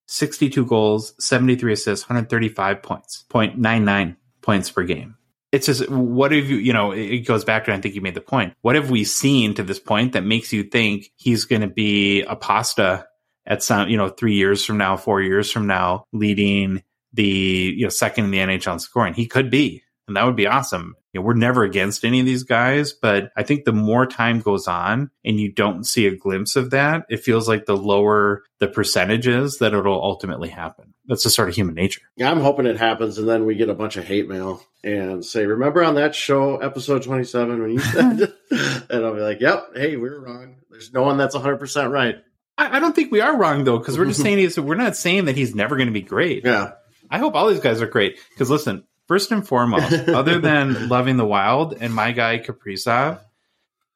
62 goals, 73 assists, 135 points, 0.99 points per game. It's just, what have you, you know, it goes back to, I think you made the point. What have we seen to this point that makes you think he's going to be a pasta at some, you know, three years from now, four years from now, leading the, you know, second in the NHL in scoring? He could be, and that would be awesome. You know, we're never against any of these guys, but I think the more time goes on and you don't see a glimpse of that, it feels like the lower the percentages that it'll ultimately happen. That's just sort of human nature. yeah, I'm hoping it happens, and then we get a bunch of hate mail and say, "Remember on that show, episode 27, when you [LAUGHS] said?" [LAUGHS] and I'll be like, "Yep, hey, we were wrong. There's no one that's 100 percent right." I, I don't think we are wrong though, because we're just [LAUGHS] saying he's, we're not saying that he's never going to be great. Yeah, I hope all these guys are great. Because listen, first and foremost, other than [LAUGHS] loving the wild and my guy Kaprizov,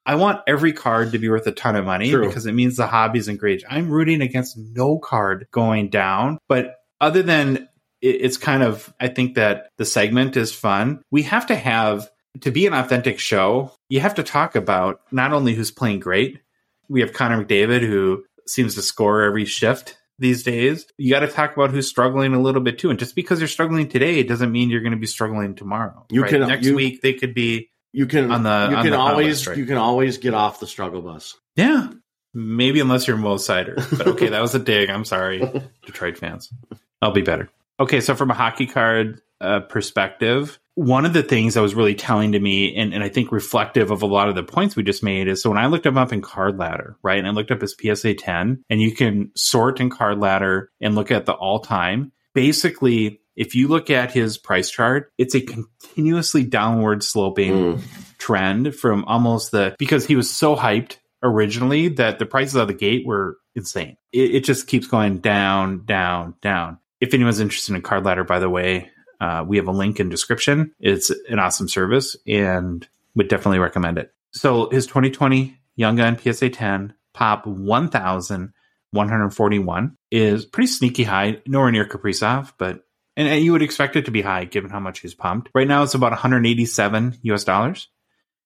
I want every card to be worth a ton of money True. because it means the hobby's engaged. I'm rooting against no card going down, but other than it, it's kind of, I think that the segment is fun. We have to have to be an authentic show. You have to talk about not only who's playing great. We have Connor McDavid who seems to score every shift these days. You got to talk about who's struggling a little bit too. And just because you're struggling today doesn't mean you're going to be struggling tomorrow. You right? can- next you- week they could be you can On the- you on can the always list, right? you can always get off the struggle bus. yeah. Maybe unless you're Mo Seider. But okay, [LAUGHS] that was a dig. I'm sorry, [LAUGHS] Detroit fans. I'll be better. Okay, so from a hockey card uh, perspective, one of the things that was really telling to me, and, and I think reflective of a lot of the points we just made, is so when I looked him up in Card Ladder, right, and I looked up his PSA 10, and you can sort in Card Ladder and look at the all time. Basically, if you look at his price chart, it's a continuously downward sloping Mm. trend from almost the because he was so hyped originally that the prices out of the gate were insane. It, it just keeps going down, down, down. If anyone's interested in Card Ladder, by the way, uh, we have a link in description. It's an awesome service and would definitely recommend it. So his 2020 Young Gun PSA 10 pop 1,141 is pretty sneaky high, nowhere near Kaprizov, but and, and you would expect it to be high given how much he's pumped. Right now, it's about 187 US dollars.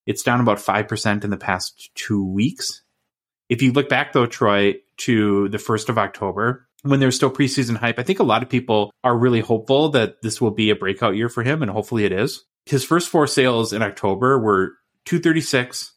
It's down about 5% in the past two weeks. If you look back, though, Troy, to the 1st of October, when there's still preseason hype, I think a lot of people are really hopeful that this will be a breakout year for him, and hopefully it is. His first four sales in October were 236,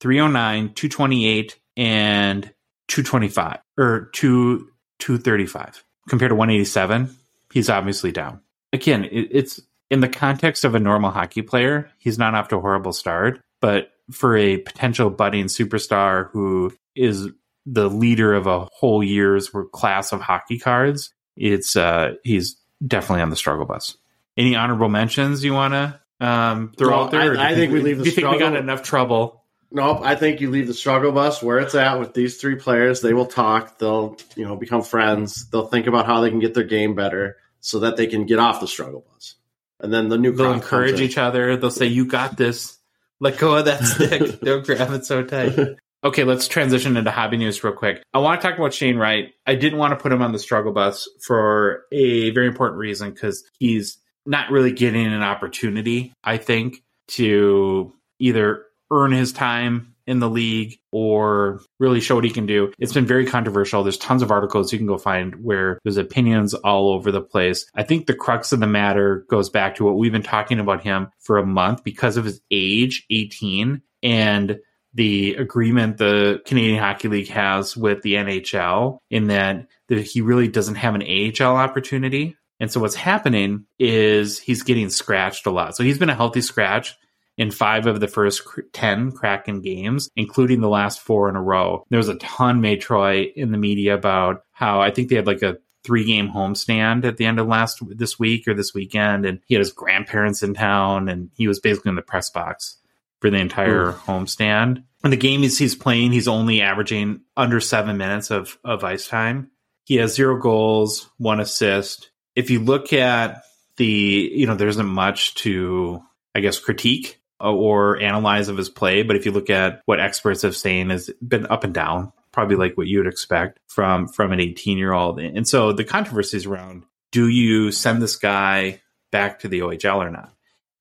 309, 228, and 225, or 2, 235. Compared to 187, he's obviously down. Again, it, it's in the context of a normal hockey player, he's not off to a horrible start. But for a potential budding superstar who is the leader of a whole year's class of hockey cards, it's uh, he's definitely on the struggle bus. Any honorable mentions you want to um, throw No, out there? I- or do you I think we leave the Do you think we got enough trouble? Nope. I think you leave the struggle bus where it's at with these three players. They will talk. They'll, you know, become friends. They'll think about how they can get their game better so that they can get off the struggle bus. And then the new They'll encourage each other. They'll say, "You got this. Let go of that stick. [LAUGHS] Don't grab it so tight." [LAUGHS] Okay, let's transition into hobby news real quick. I want to talk about Shane Wright. I didn't want to put him on the struggle bus for a very important reason because he's not really getting an opportunity, I think, to either earn his time in the league or really show what he can do. It's been very controversial. There's tons of articles you can go find where there's opinions all over the place. I think the crux of the matter goes back to what we've been talking about him for a month because of his age, 18, and the agreement the Canadian Hockey League has with the NHL in that, he really doesn't have an AHL opportunity. And so what's happening is he's getting scratched a lot. So he's been a healthy scratch in five of the first 10 Kraken games, including the last four in a row. There was a ton made Troy in the media about how I think they had like a three game homestand at the end of last this week or this weekend and he had his grandparents in town and he was basically in the press box for the entire homestand. And the game he's, he's playing, he's only averaging under seven minutes of, of ice time. He has zero goals, one assist. If you look at the, you know, there isn't much to, I guess, critique or analyze of his play. But if you look at what experts have saying, has been up and down, probably like what you would expect from from an 18 year old. And so the controversies around: Do you send this guy back to the OHL or not?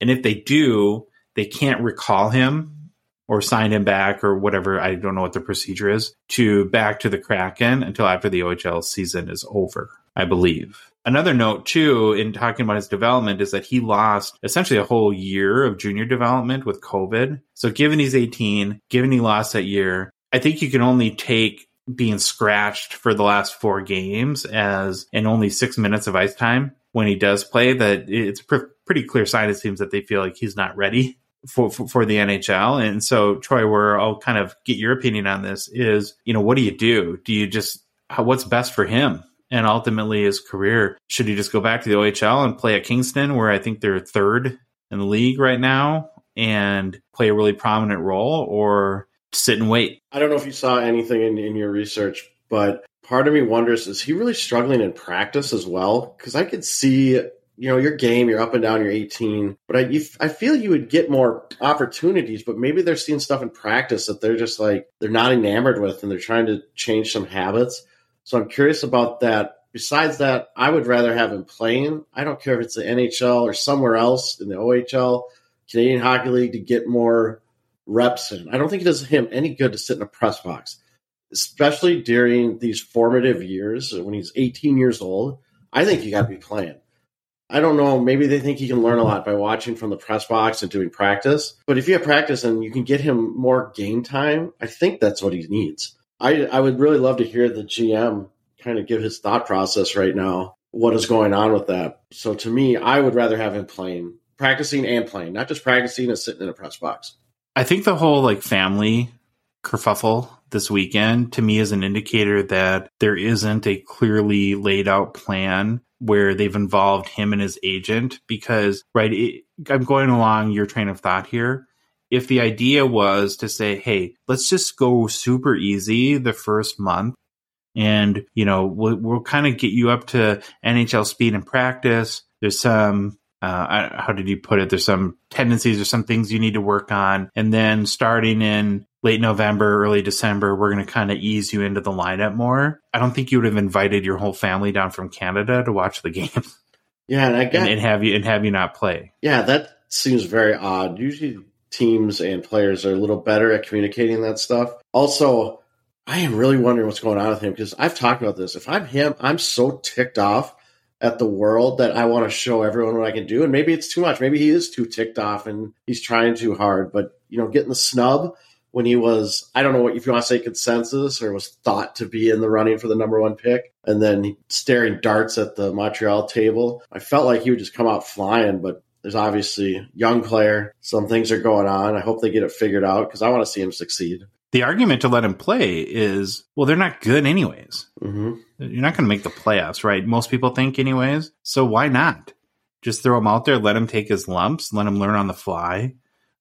And if they do, they can't recall him or sign him back or whatever. I don't know what the procedure is to back to the Kraken until after the OHL season is over, I believe. Another note, too, in talking about his development is that he lost essentially a whole year of junior development with COVID. So, given he's 18, given he lost that year, I think you can only take being scratched for the last four games as and only six minutes of ice time when he does play that it's a pr- pretty clear sign it seems that they feel like he's not ready for, for, for the NHL. And so, Troy, where I'll kind of get your opinion on this is, you know, what do you do? Do you just, what's best for him? And ultimately his career, should he just go back to the OHL and play at Kingston, where I think they're third in the league right now, and play a really prominent role, or sit and wait? I don't know if you saw anything in, in your research, but part of me wonders is he really struggling in practice as well? Because I could see, you know, your game, you're up and down, you're 18, but I, you, I feel you would get more opportunities, but maybe they're seeing stuff in practice that they're just like, they're not enamored with and they're trying to change some habits. So I'm curious about that. Besides that, I would rather have him playing. I don't care if it's the NHL or somewhere else in the OHL, Canadian Hockey League to get more reps in. I don't think it does him any good to sit in a press box, especially during these formative years when he's 18 years old. I think you got to be playing. I don't know. Maybe they think he can learn a lot by watching from the press box and doing practice. But if you have practice and you can get him more game time, I think that's what he needs. I, I would really love to hear the GM kind of give his thought process right now. What is going on with that? So to me, I would rather have him playing, practicing and playing, not just practicing and sitting in a press box. I think the whole like family kerfuffle this weekend to me is an indicator that there isn't a clearly laid out plan where they've involved him and his agent because right it, i'm going along your train of thought here. If the idea was to say hey let's just go super easy the first month and you know we'll, we'll kind of get you up to nhl speed and practice. There's some uh, how did you put it? There's some tendencies or some things you need to work on. And then starting in late November, early December, we're going to kind of ease you into the lineup more. I don't think you would have invited your whole family down from Canada to watch the [LAUGHS] games. Yeah, and I got and, and have you and have you not play. Yeah, that seems very odd. Usually teams and players are a little better at communicating that stuff. Also, I am really wondering what's going on with him because I've talked about this. If I'm him, I'm so ticked off at the world that I want to show everyone what I can do. And maybe it's too much. Maybe he is too ticked off and he's trying too hard. But you know, getting the snub when he was, I don't know what if you want to say consensus or was thought to be in the running for the number one pick, and then staring darts at the Montreal table. I felt like he would just come out flying, but there's obviously young player. Some things are going on. I hope they get it figured out because I want to see him succeed. The argument to let him play is, well, they're not good anyways. Mm-hmm. You're not going to make the playoffs, right? Most people think anyways. So why not? Just throw him out there, let him take his lumps, let him learn on the fly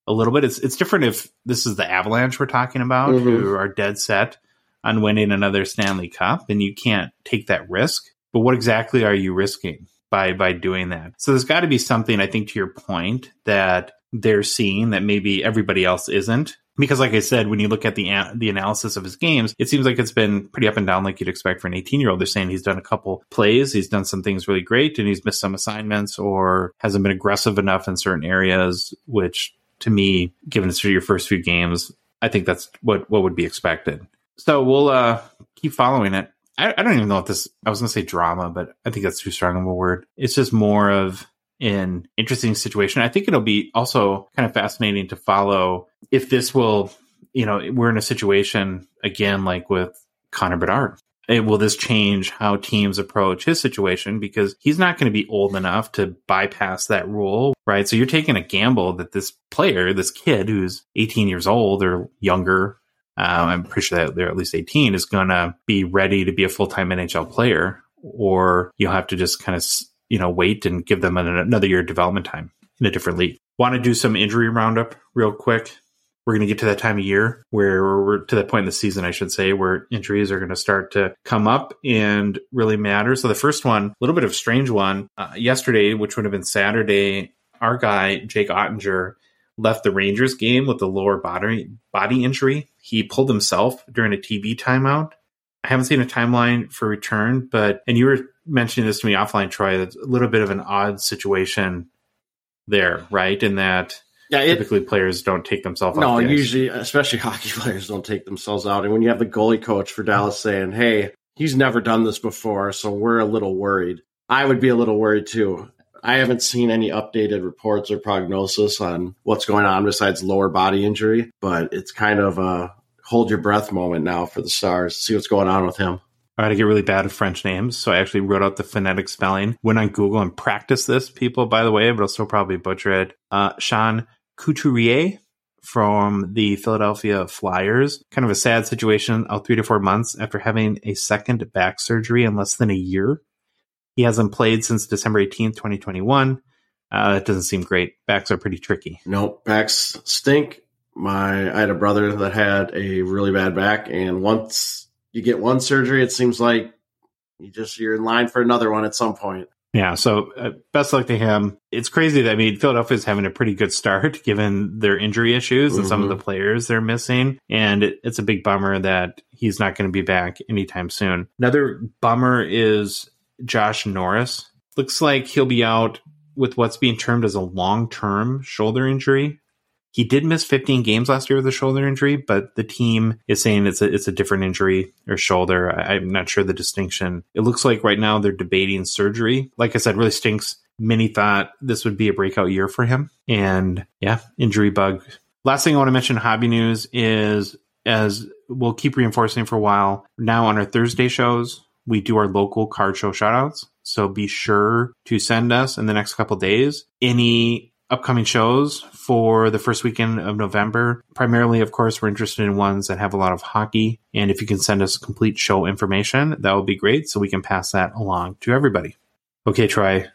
a little bit. It's it's different if this is the Avalanche we're talking about, Mhm. who are dead set on winning another Stanley Cup, and you can't take that risk. But what exactly are you risking by by doing that? So there's got to be something, I think, to your point that they're seeing that maybe everybody else isn't. Because, like I said, when you look at the an- the analysis of his games, it seems like it's been pretty up and down, like you'd expect for an 18 year old. They're saying he's done a couple plays, he's done some things really great, and he's missed some assignments or hasn't been aggressive enough in certain areas. Which, to me, given it's your first few games, I think that's what what would be expected. So we'll uh, keep following it. I, I don't even know if this. I was going to say drama, but I think that's too strong of a word. It's just more of an interesting situation. I think it'll be also kind of fascinating to follow if this will. You know, we're in a situation again like with Connor Bedard. Eh, Will this change how teams approach his situation? Because he's not going to be old enough to bypass that rule, right? So you're taking a gamble that this player, this kid who's 18 years old or younger, um, I'm pretty sure that they're at least 18, is going to be ready to be a full time NHL player, or you'll have to just kind of, you know, wait and give them an, another year of development time in a different league. Want to do some injury roundup real quick? We're going to get to that time of year where we're to that point in the season, I should say, where injuries are going to start to come up and really matter. So the first one, a little bit of strange one, uh, yesterday, which would have been Saturday, our guy Jake Oettinger left the Rangers game with a lower body body injury. He pulled himself during a TV timeout. I haven't seen a timeline for return, but and you were mentioning this to me offline, Troy. That's a little bit of an odd situation there, right? In that Yeah, it, typically players don't take themselves no, off. the ice. usually, especially [LAUGHS] hockey players don't take themselves out. And when you have the goalie coach for Dallas saying, hey, he's never done this before, so we're a little worried, I would be a little worried too. I haven't seen any updated reports or prognosis on what's going on besides lower body injury, but it's kind of a hold your breath moment now for the Stars. See what's going on with him. I had to get really bad at French names, so I actually wrote out the phonetic spelling. Went on Google and practiced this, people, by the way, but I'll still probably butcher it. Uh, Sean Couturier from the Philadelphia Flyers. Kind of a sad situation, out three to four months after having a second back surgery in less than a year. He hasn't played since December 18th, 2021. Uh, it doesn't seem great. Backs are pretty tricky. Nope, backs stink. My I had a brother that had a really bad back, and once you get one surgery, it seems like you just you're in line for another one at some point. Yeah, so uh, best luck to him. It's crazy that I mean Philadelphia's having a pretty good start [LAUGHS] given their injury issues and some of the players they're missing, and it, it's a big bummer that he's not going to be back anytime soon. Another bummer is Josh Norris. Looks like he'll be out with what's being termed as a long-term shoulder injury. He did miss 15 games last year with a shoulder injury, but the team is saying it's a it's a different injury or shoulder. I, I'm not sure the distinction. It looks like right now they're debating surgery. Like I said, really stinks. Many thought this would be a breakout year for him, and yeah, injury bug. Last thing I want to mention, hobby news is as we'll keep reinforcing for a while. Now on our Thursday shows, we do our local card show shoutouts. So be sure to send us in the next couple days any upcoming shows for the first weekend of November. Primarily, of course, we're interested in ones that have a lot of hockey. And if you can send us complete show information, that would be great so we can pass that along to everybody. Okay, Troy,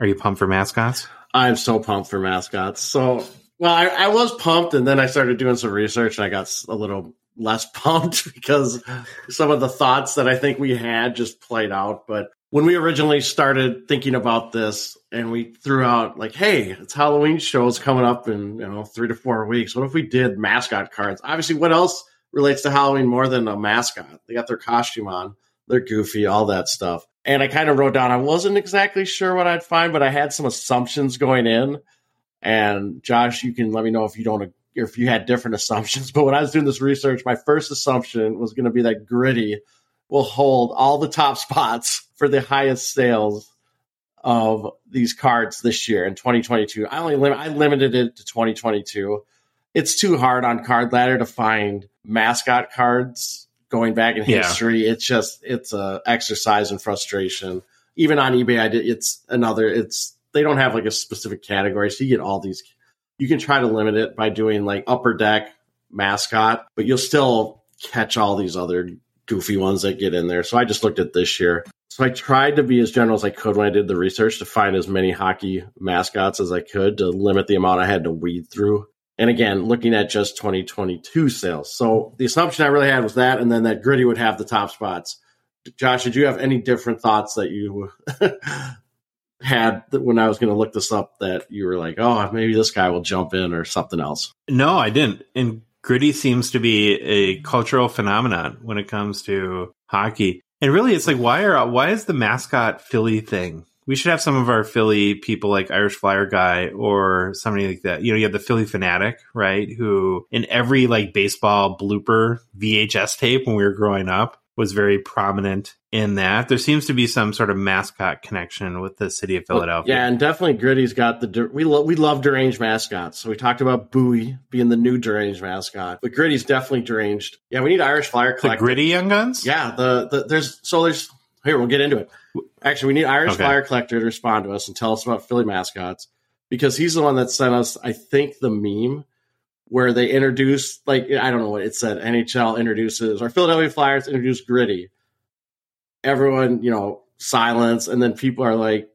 are you pumped for mascots? I'm so pumped for mascots. So, well, I, I was pumped, and then I started doing some research, and I got a little less [LAUGHS] pumped because some of the thoughts that I think we had just played out. But when we originally started thinking about this, and we threw out like, "Hey, it's Halloween shows coming up in you know three to four weeks. What if we did mascot cards? Obviously, what else relates to Halloween more than a mascot? They got their costume on, they're goofy, all that stuff." And I kind of wrote down, I wasn't exactly sure what I'd find, but I had some assumptions going in. And Josh, you can let me know if you don't, if you had different [LAUGHS] assumptions. But when I was doing this research, my first assumption was going to be that Gritty will hold all the top spots for the highest sales of these cards this year in 2022. I only lim- I limited it to 2022. It's too hard on Card Ladder to find mascot cards going back in Yeah. history. It's just it's a exercise in frustration. Even on eBay, I did. It's another. It's they don't have like a specific category, so you get all these. You can try to limit it by doing like upper deck mascot, but you'll still catch all these other goofy ones that get in there. So I just looked at this year. So I tried to be as general as I could when I did the research to find as many hockey mascots as I could to limit the amount I had to weed through. And again, looking at just 2022 sales. So the assumption I really had was that, and then that Gritty would have the top spots. Josh, did you have any different thoughts that you [LAUGHS] had when I was going to look this up that you were like, oh, maybe this guy will jump in or something else? No, I didn't. And gritty seems to be a cultural phenomenon when it comes to hockey. And really, it's like, why are why is the mascot Philly thing? We should have some of our Philly people like Irish Flyer guy or somebody like that. You know, you have the Phillie Phanatic, right? Who in every like baseball blooper VHS tape when we were growing up was very prominent in that. There seems to be some sort of mascot connection with the city of Philadelphia. Yeah, and definitely Gritty's got the we love we love deranged mascots. So we talked about Bowie being the new deranged mascot, but Gritty's definitely deranged. Yeah, we need Irish Flyer collector. The Gritty Young Guns. Yeah, the, the there's so there's here we'll get into it. Actually, we need Irish okay. Flyer collector to respond to us and tell us about Philly mascots because he's the one that sent us, I think, the meme where they introduced like I don't know what it said. NHL introduces or Philadelphia Flyers introduce Gritty. Everyone, you know, silence, and then people are like,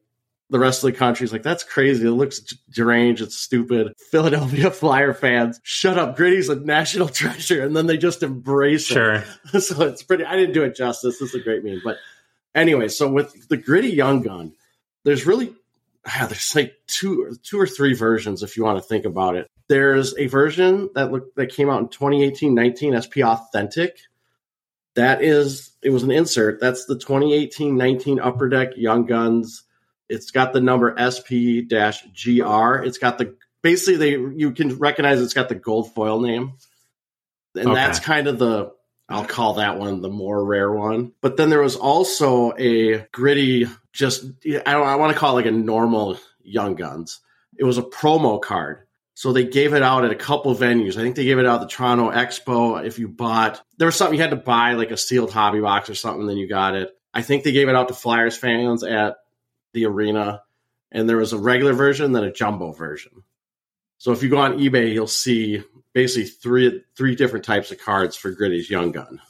the rest of the country is like, that's crazy. It looks deranged. It's stupid. [LAUGHS] Philadelphia Flyer fans, shut up. Gritty's a national [LAUGHS] treasure. And then they just embrace sure. it. [LAUGHS] So it's pretty, I didn't do it justice. This is a great meme. But anyway, so with the Gritty Young Gun, there's really, ah, there's like two, two or three versions if you want to think about it. There's a version that look that came out in 2018-19 SP Authentic. That is, it was an insert. That's the 2018-19 Upper Deck Young Guns. It's got the number SP-GR. It's got the basically they you can recognize it's got the gold foil name, and okay. that's kind of the I'll call that one the more rare one. But then there was also a gritty, just I don't I want to call it like a normal Young Guns. It was a promo card so they gave it out at a couple venues. I think they gave it out at the Toronto Expo. If you bought, there was something you had to buy, like a sealed hobby box or something, then you got it. I think they gave it out to Flyers fans at the arena, and there was a regular version, then a jumbo version. So if you go on eBay, you'll see basically three three different types of cards for Gritty's Young Gun.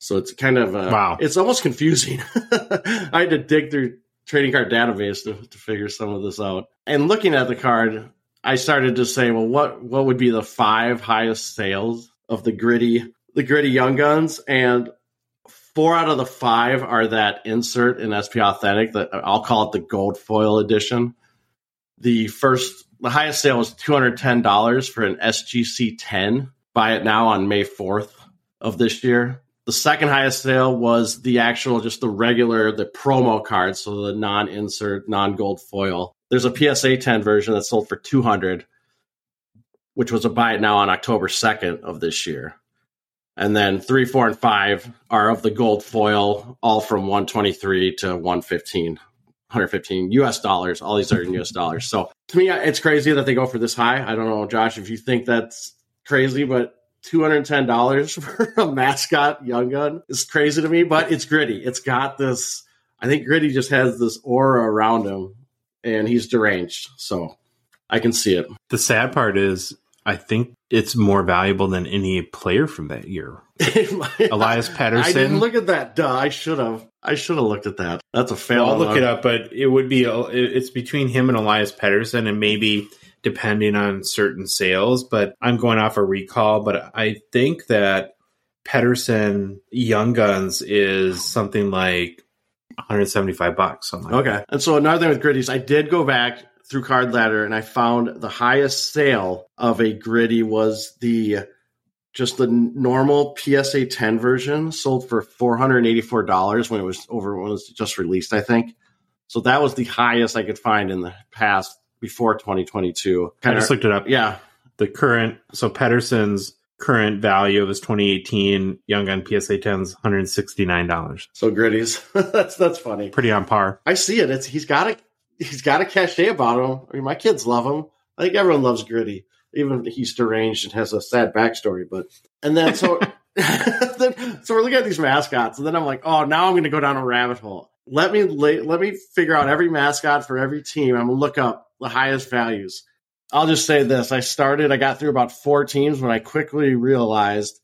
So it's kind of uh, wow. It's almost confusing. [LAUGHS] I had to dig through trading card database to, to figure some of this out. And looking at the card, I started to say, well, what what would be the five highest sales of the gritty the gritty young guns? And four out of the five are that insert in SP Authentic that I'll call it the gold foil edition. The first the highest sale was two hundred ten dollars for an SGC ten. Buy it now on May fourth of this year. The second highest sale was the actual, just the regular, the promo card, so the non-insert, non-gold foil there's a PSA 10 version that sold for 200, which was a buy it now on October 2nd of this year. And then three, four, and five are of the gold foil, all from 123 to 115, 115 US dollars. All these are in US dollars. So to me, it's crazy that they go for this high. I don't know, Josh, if you think that's crazy, but $210 [LAUGHS] for a mascot young gun is crazy to me, but it's gritty. It's got this, I think gritty just has this aura around him and he's deranged. So I can see it. The sad part is, I think it's more valuable than any player from that year. [LAUGHS] Elias Pettersson. I didn't look at that. Duh, I should have. I should have looked at that. That's a fail. Well, I'll look it up, but it would be. It's between him and Elias Pettersson, and maybe depending on certain sales. But I'm going off a recall. But I think that Pettersson Young Guns is something like 175 bucks. Something like okay. That. And so another thing with gritties, I did go back through Card Ladder and I found the highest sale of a gritty was the just the normal PSA 10 version sold for $484 when it was over when it was just released, I think. So that was the highest I could find in the past before 2022. I just looked it up. Yeah. The current, so Pettersson's current value of his 2018 Young Gun PSA 10s $169. So gritties. [LAUGHS] that's that's funny. Pretty on par. I see it. It's he's got a he's got a cachet about him. I mean, my kids love him. I think everyone loves gritty. Even if he's deranged and has a sad backstory, but and then so [LAUGHS] [LAUGHS] then, so we're looking at these mascots, and then I'm like, oh, now I'm going to go down a rabbit hole. Let me let me figure out every mascot for every team. I'm going to look up the highest values. I'll just say this. I started, I got through about four teams when I quickly realized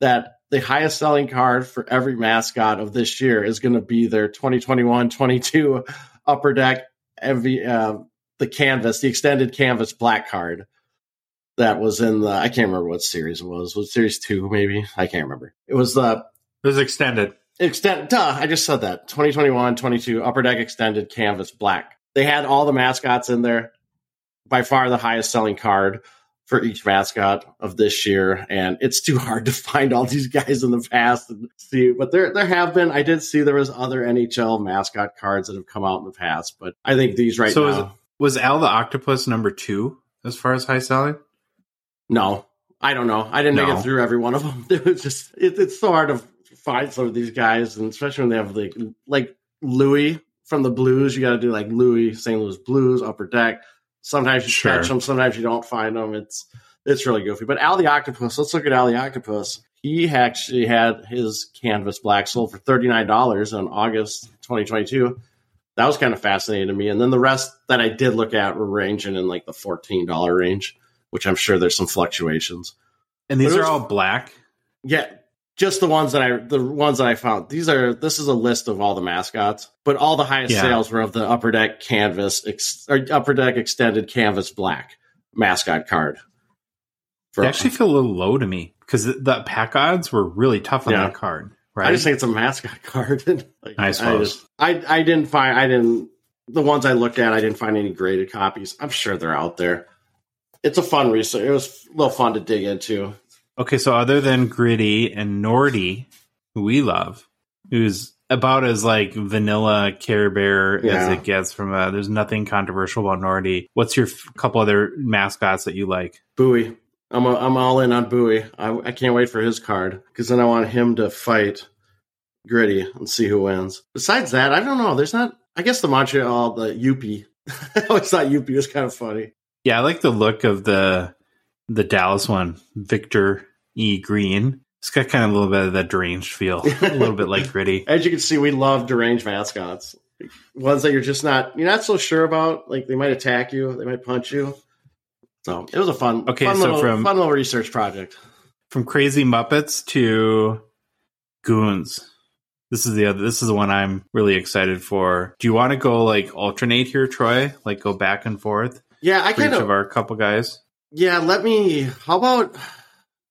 that the highest selling card for every mascot of this year is going to be their 2021 22 upper deck MV, uh, the canvas, the extended canvas black card. that was in the I can't remember what series it was. Was it series two maybe? I can't remember. It was the It was extended. extent duh, I just said that. 2021, 22 upper deck extended canvas black. They had all the mascots in there. By far the highest selling card for each mascot of this year. And it's too hard to find all these guys in the past and see. But there there have been I did see there was other NHL mascot cards that have come out in the past, but I think these right So now. Was Al the Octopus number two as far as high selling? No, I don't know. I didn't make it through every one of them. [LAUGHS] It was just it, it's so hard to find some of these guys, and especially when they have like like Louie from the Blues. You got to do like Louie St. Louis Blues Upper Deck. Sometimes you Sure. catch them, sometimes you don't find them. It's it's really goofy. But Al the Octopus. Let's look at Al the Octopus. He actually had his canvas black sold for thirty nine dollars on August twenty twenty two. That was kind of fascinating to me. And then the rest that I did look at were ranging in like the fourteen dollar range which I'm sure there's some fluctuations. And these are all black. Yeah, just the ones that I the ones that I found. These are this is a list of all the mascots, but all the highest Yeah. sales were of the upper deck canvas ex, or upper deck extended canvas black mascot card. For, They actually feel a little low to me because the, the pack odds were really tough on Yeah. that card. Right? I just think it's a mascot [LAUGHS] card. like, I suppose. just- I I didn't find I didn't the ones I looked at I didn't find any graded copies. I'm sure they're out there. It's a fun research. It was a little fun to dig into. Okay, so other than Gritty and Nordy, who we love, who's about as like vanilla Care Bear as it gets from uh there's nothing controversial about Nordy. What's your f- couple other mascots that you like? Bowie. I'm a, I'm all in on Bowie. I, I can't wait for his card because then I want him to fight Gritty and see who wins. Besides that, I don't know. There's not. I guess the Montreal, the Youppi. [LAUGHS] I always thought Youppi was kind of funny. Yeah, I like the look of the the Dallas one, Victor E. Green. It's got kind of a little bit of that deranged feel, a little bit like Gritty. [LAUGHS] As you can see, we love deranged mascots. Ones that you're just not you're not so sure about. Like they might attack you, they might punch you. So it was a fun, Okay, fun so little, from- fun little research project. From Crazy Muppets to Goons. This is the other. This is the one I'm really excited for. Do you want to go like alternate here, Troy? Like go back and forth Yeah, I kind of of our couple guys. Yeah, let me. How about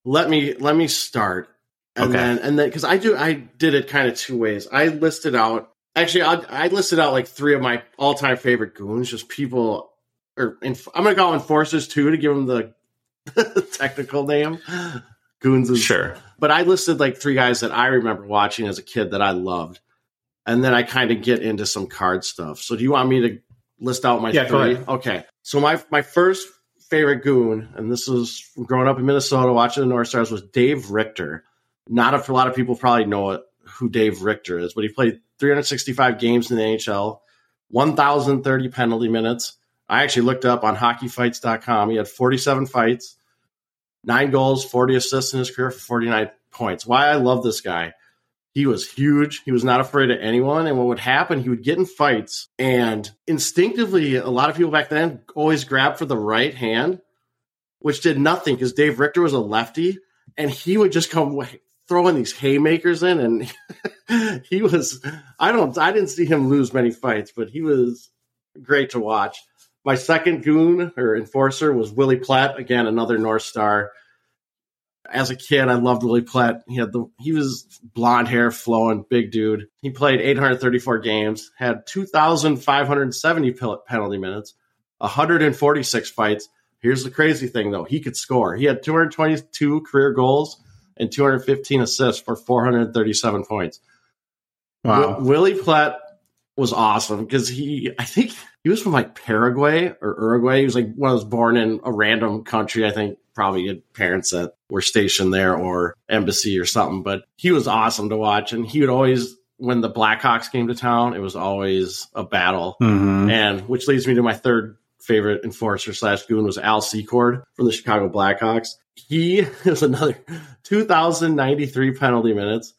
let me let me start, and Okay. then and then because I do I did it kind of two ways. I listed out actually I, I listed out like three of my all time favorite goons, just people. Or inf- I'm gonna go enforcers too to give them the [LAUGHS] technical name. Goons is Sure. but I listed like three guys that I remember watching as a kid that I loved, and then I kind of get into some card stuff. So do you want me to list out my Yeah, three? Okay. So my my first favorite goon, and this was growing up in Minnesota watching the North Stars, was Dave Richter. Not a, a lot of people probably know it, who Dave Richter is, but he played 365 games in the NHL, 1,030 penalty minutes. I actually looked up on hockeyfights.com. He had 47 fights, nine goals, 40 assists in his career for 49 points. Why I love this guy. He was huge. He was not afraid of anyone. And what would happen, he would get in fights and instinctively, a lot of people back then always grabbed for the right hand, which did nothing because Dave Richter was a lefty and he would just come throwing these haymakers in. And [LAUGHS] he was, I don't, I didn't see him lose many fights, but he was great to watch. My second goon or enforcer was Willie Plett. Again, another North Star. As a kid, I loved Willie Plett. He had the he was blonde hair, flowing, big dude. He played 834 games, had 2,570 penalty minutes, 146 fights. Here's the crazy thing, though: he could score. He had 222 career goals and 215 assists for 437 points. Wow. Wi- Willie Plett was awesome because he, I think he was from like Paraguay or Uruguay. He was like one those born in a random country. I think probably had parents that were stationed there or embassy or something. But he was awesome to watch, and he would always, when the Blackhawks came to town, it was always a battle. Mhm. And which leads me to my third favorite enforcer slash goon was Al Secord from the Chicago Blackhawks. He [LAUGHS] is another 2,093 penalty minutes,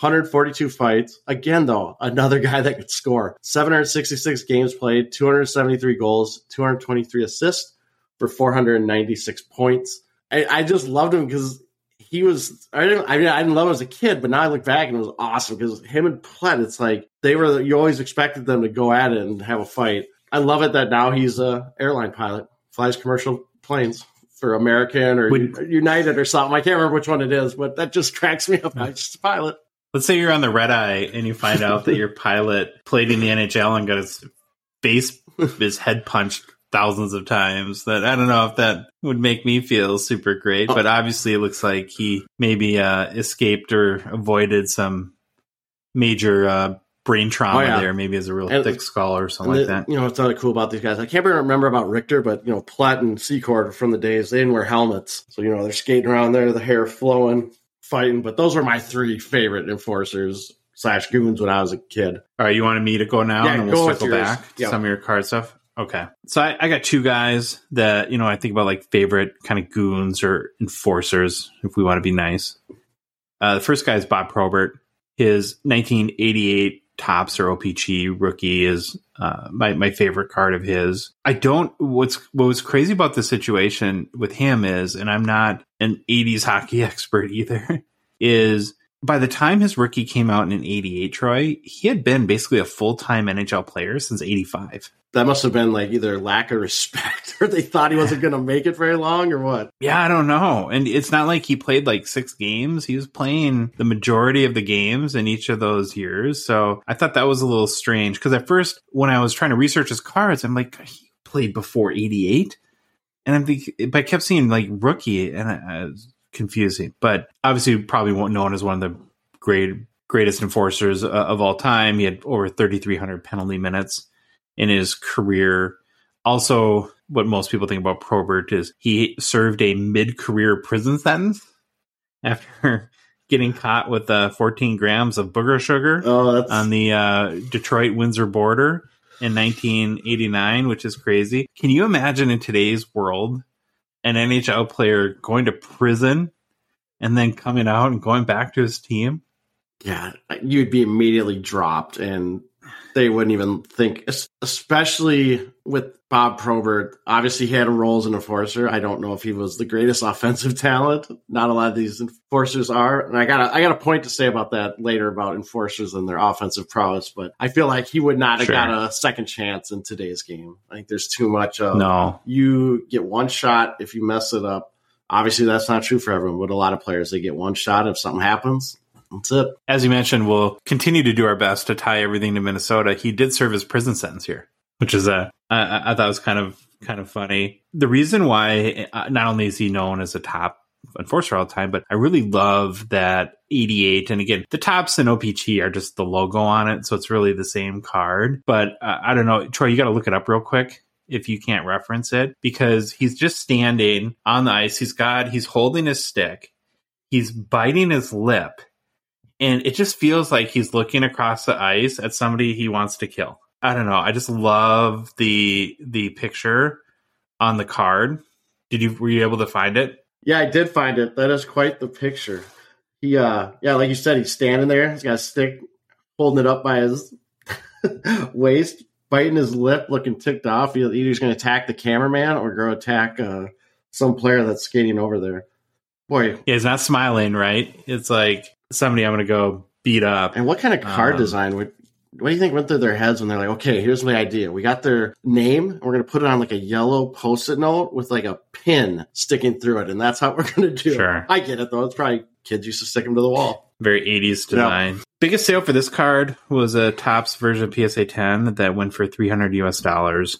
142 fights. Again, though, another [LAUGHS] guy that could score. 766 games played, 273 goals, 223 assists for 496 points. I, I just loved him because he was. I didn't. I, mean, I didn't love him as a kid, but now I look back and it was awesome because him and Plett. It's like they were. You always expected them to go at it and have a fight. I love it that now he's a airline pilot, flies commercial planes for American or Would- United or something. I can't remember which one it is, but that just [LAUGHS] cracks me up. I just a pilot. Let's say you're on the red eye and you find out that your [LAUGHS] pilot played in the NHL and got his face, his head punched thousands of times. That I don't know if that would make me feel super great, but obviously it looks like he maybe uh, escaped or avoided some major uh, brain trauma Oh, yeah. there. Maybe as a real And- thick skull or something like the- that. You know, what's really cool about these guys. I can't really remember about Richter, but you know, Plett and Secord from the days they didn't wear helmets, so you know they're skating around there, the hair flowing, fighting. But those were my three favorite enforcers slash goons when I was a kid. All right, you wanted me to go now, Yeah, and we'll circle yours. back to Yeah. some of your card stuff. Okay, so I, I got two guys that you know I think about like favorite kind of goons or enforcers, if we want to be nice. Uh, the first guy is Bob Probert. His 1988 Topps or OPC rookie is uh, my my favorite card of his. I don't. What's what was crazy about the situation with him is, and I'm not an 80s hockey [LAUGHS] expert either. Is by the time his rookie came out in 88, Troy, he had been basically a full time NHL player since 85. That must have been like either lack of respect [LAUGHS] or they thought he wasn't going to make it very long or what. Yeah, I don't know. And it's not like he played like six games. He was playing the majority of the games in each of those years. So I thought that was a little strange because at first, when I was trying to research his cards, I'm like, he played before 88. And I'm thinking, but I kept seeing like rookie and I, was confusing. But obviously, probably won't known as one of the great, greatest enforcers uh, of all time. He had over 3,300 penalty minutes in his career. Also, what most people think about Probert is he served a mid-career prison sentence after [LAUGHS] getting caught with uh, 14 grams of booger sugar Oh, on the uh, Detroit Windsor border in 1989, which is crazy. Can you imagine in today's world an NHL player going to prison and then coming out and going back to his team? yeah. You'd be immediately dropped, and they wouldn't even think. Especially with Bob Probert, obviously he had a role as an enforcer. I don't know if he was the greatest [LAUGHS] offensive talent. Not a lot of these enforcers are, and I got a, I got a point to say about that later about enforcers and their offensive prowess. But I feel like he would not have Sure. got a second chance in today's game. I think there's too much of No. you get one shot if you mess it up. Obviously, that's not true for everyone, but a lot of players they get one shot. If something happens, that's it. As you mentioned, we'll continue to do our best to tie everything to Minnesota. He did serve his prison sentence here, which is a I, I- I thought was kind of kind of funny. The reason why uh, not only is he known as a top enforcer all the time, but I really love that 88. And again, the Topps and OPC are just the logo on it, so it's really the same card. But uh, I don't know, Troy, you got to look it up real quick if you can't reference it because he's just standing on the ice. He's got he's holding his stick, he's biting his lip and it just feels like he's looking across the ice at somebody he wants to kill. I don't know. I just love the the picture on the card. Did you were you able to find it? Yeah, I did find it. That is quite the picture. He, uh, yeah, like you said, he's standing there. He's got a stick, holding it up by his [LAUGHS] waist, biting his lip, looking ticked off. Either he's to attack the cameraman or go attack uh, some player that's skating over there. Boy, Yeah, he's not smiling, right? It's like somebody I'm going to go beat up. And what kind of card Um, design would what do you think went through their heads when they're like, okay, here's my idea. We got their name, and we're gonna put it on like a yellow post-it note with like a pin sticking through it, and that's how [LAUGHS] we're gonna do Sure. it. I get it though. It's probably kids used to stick them to the wall. Very 80s design. Biggest sale for this card was a Topps version of PSA 10 that went for 300 US dollars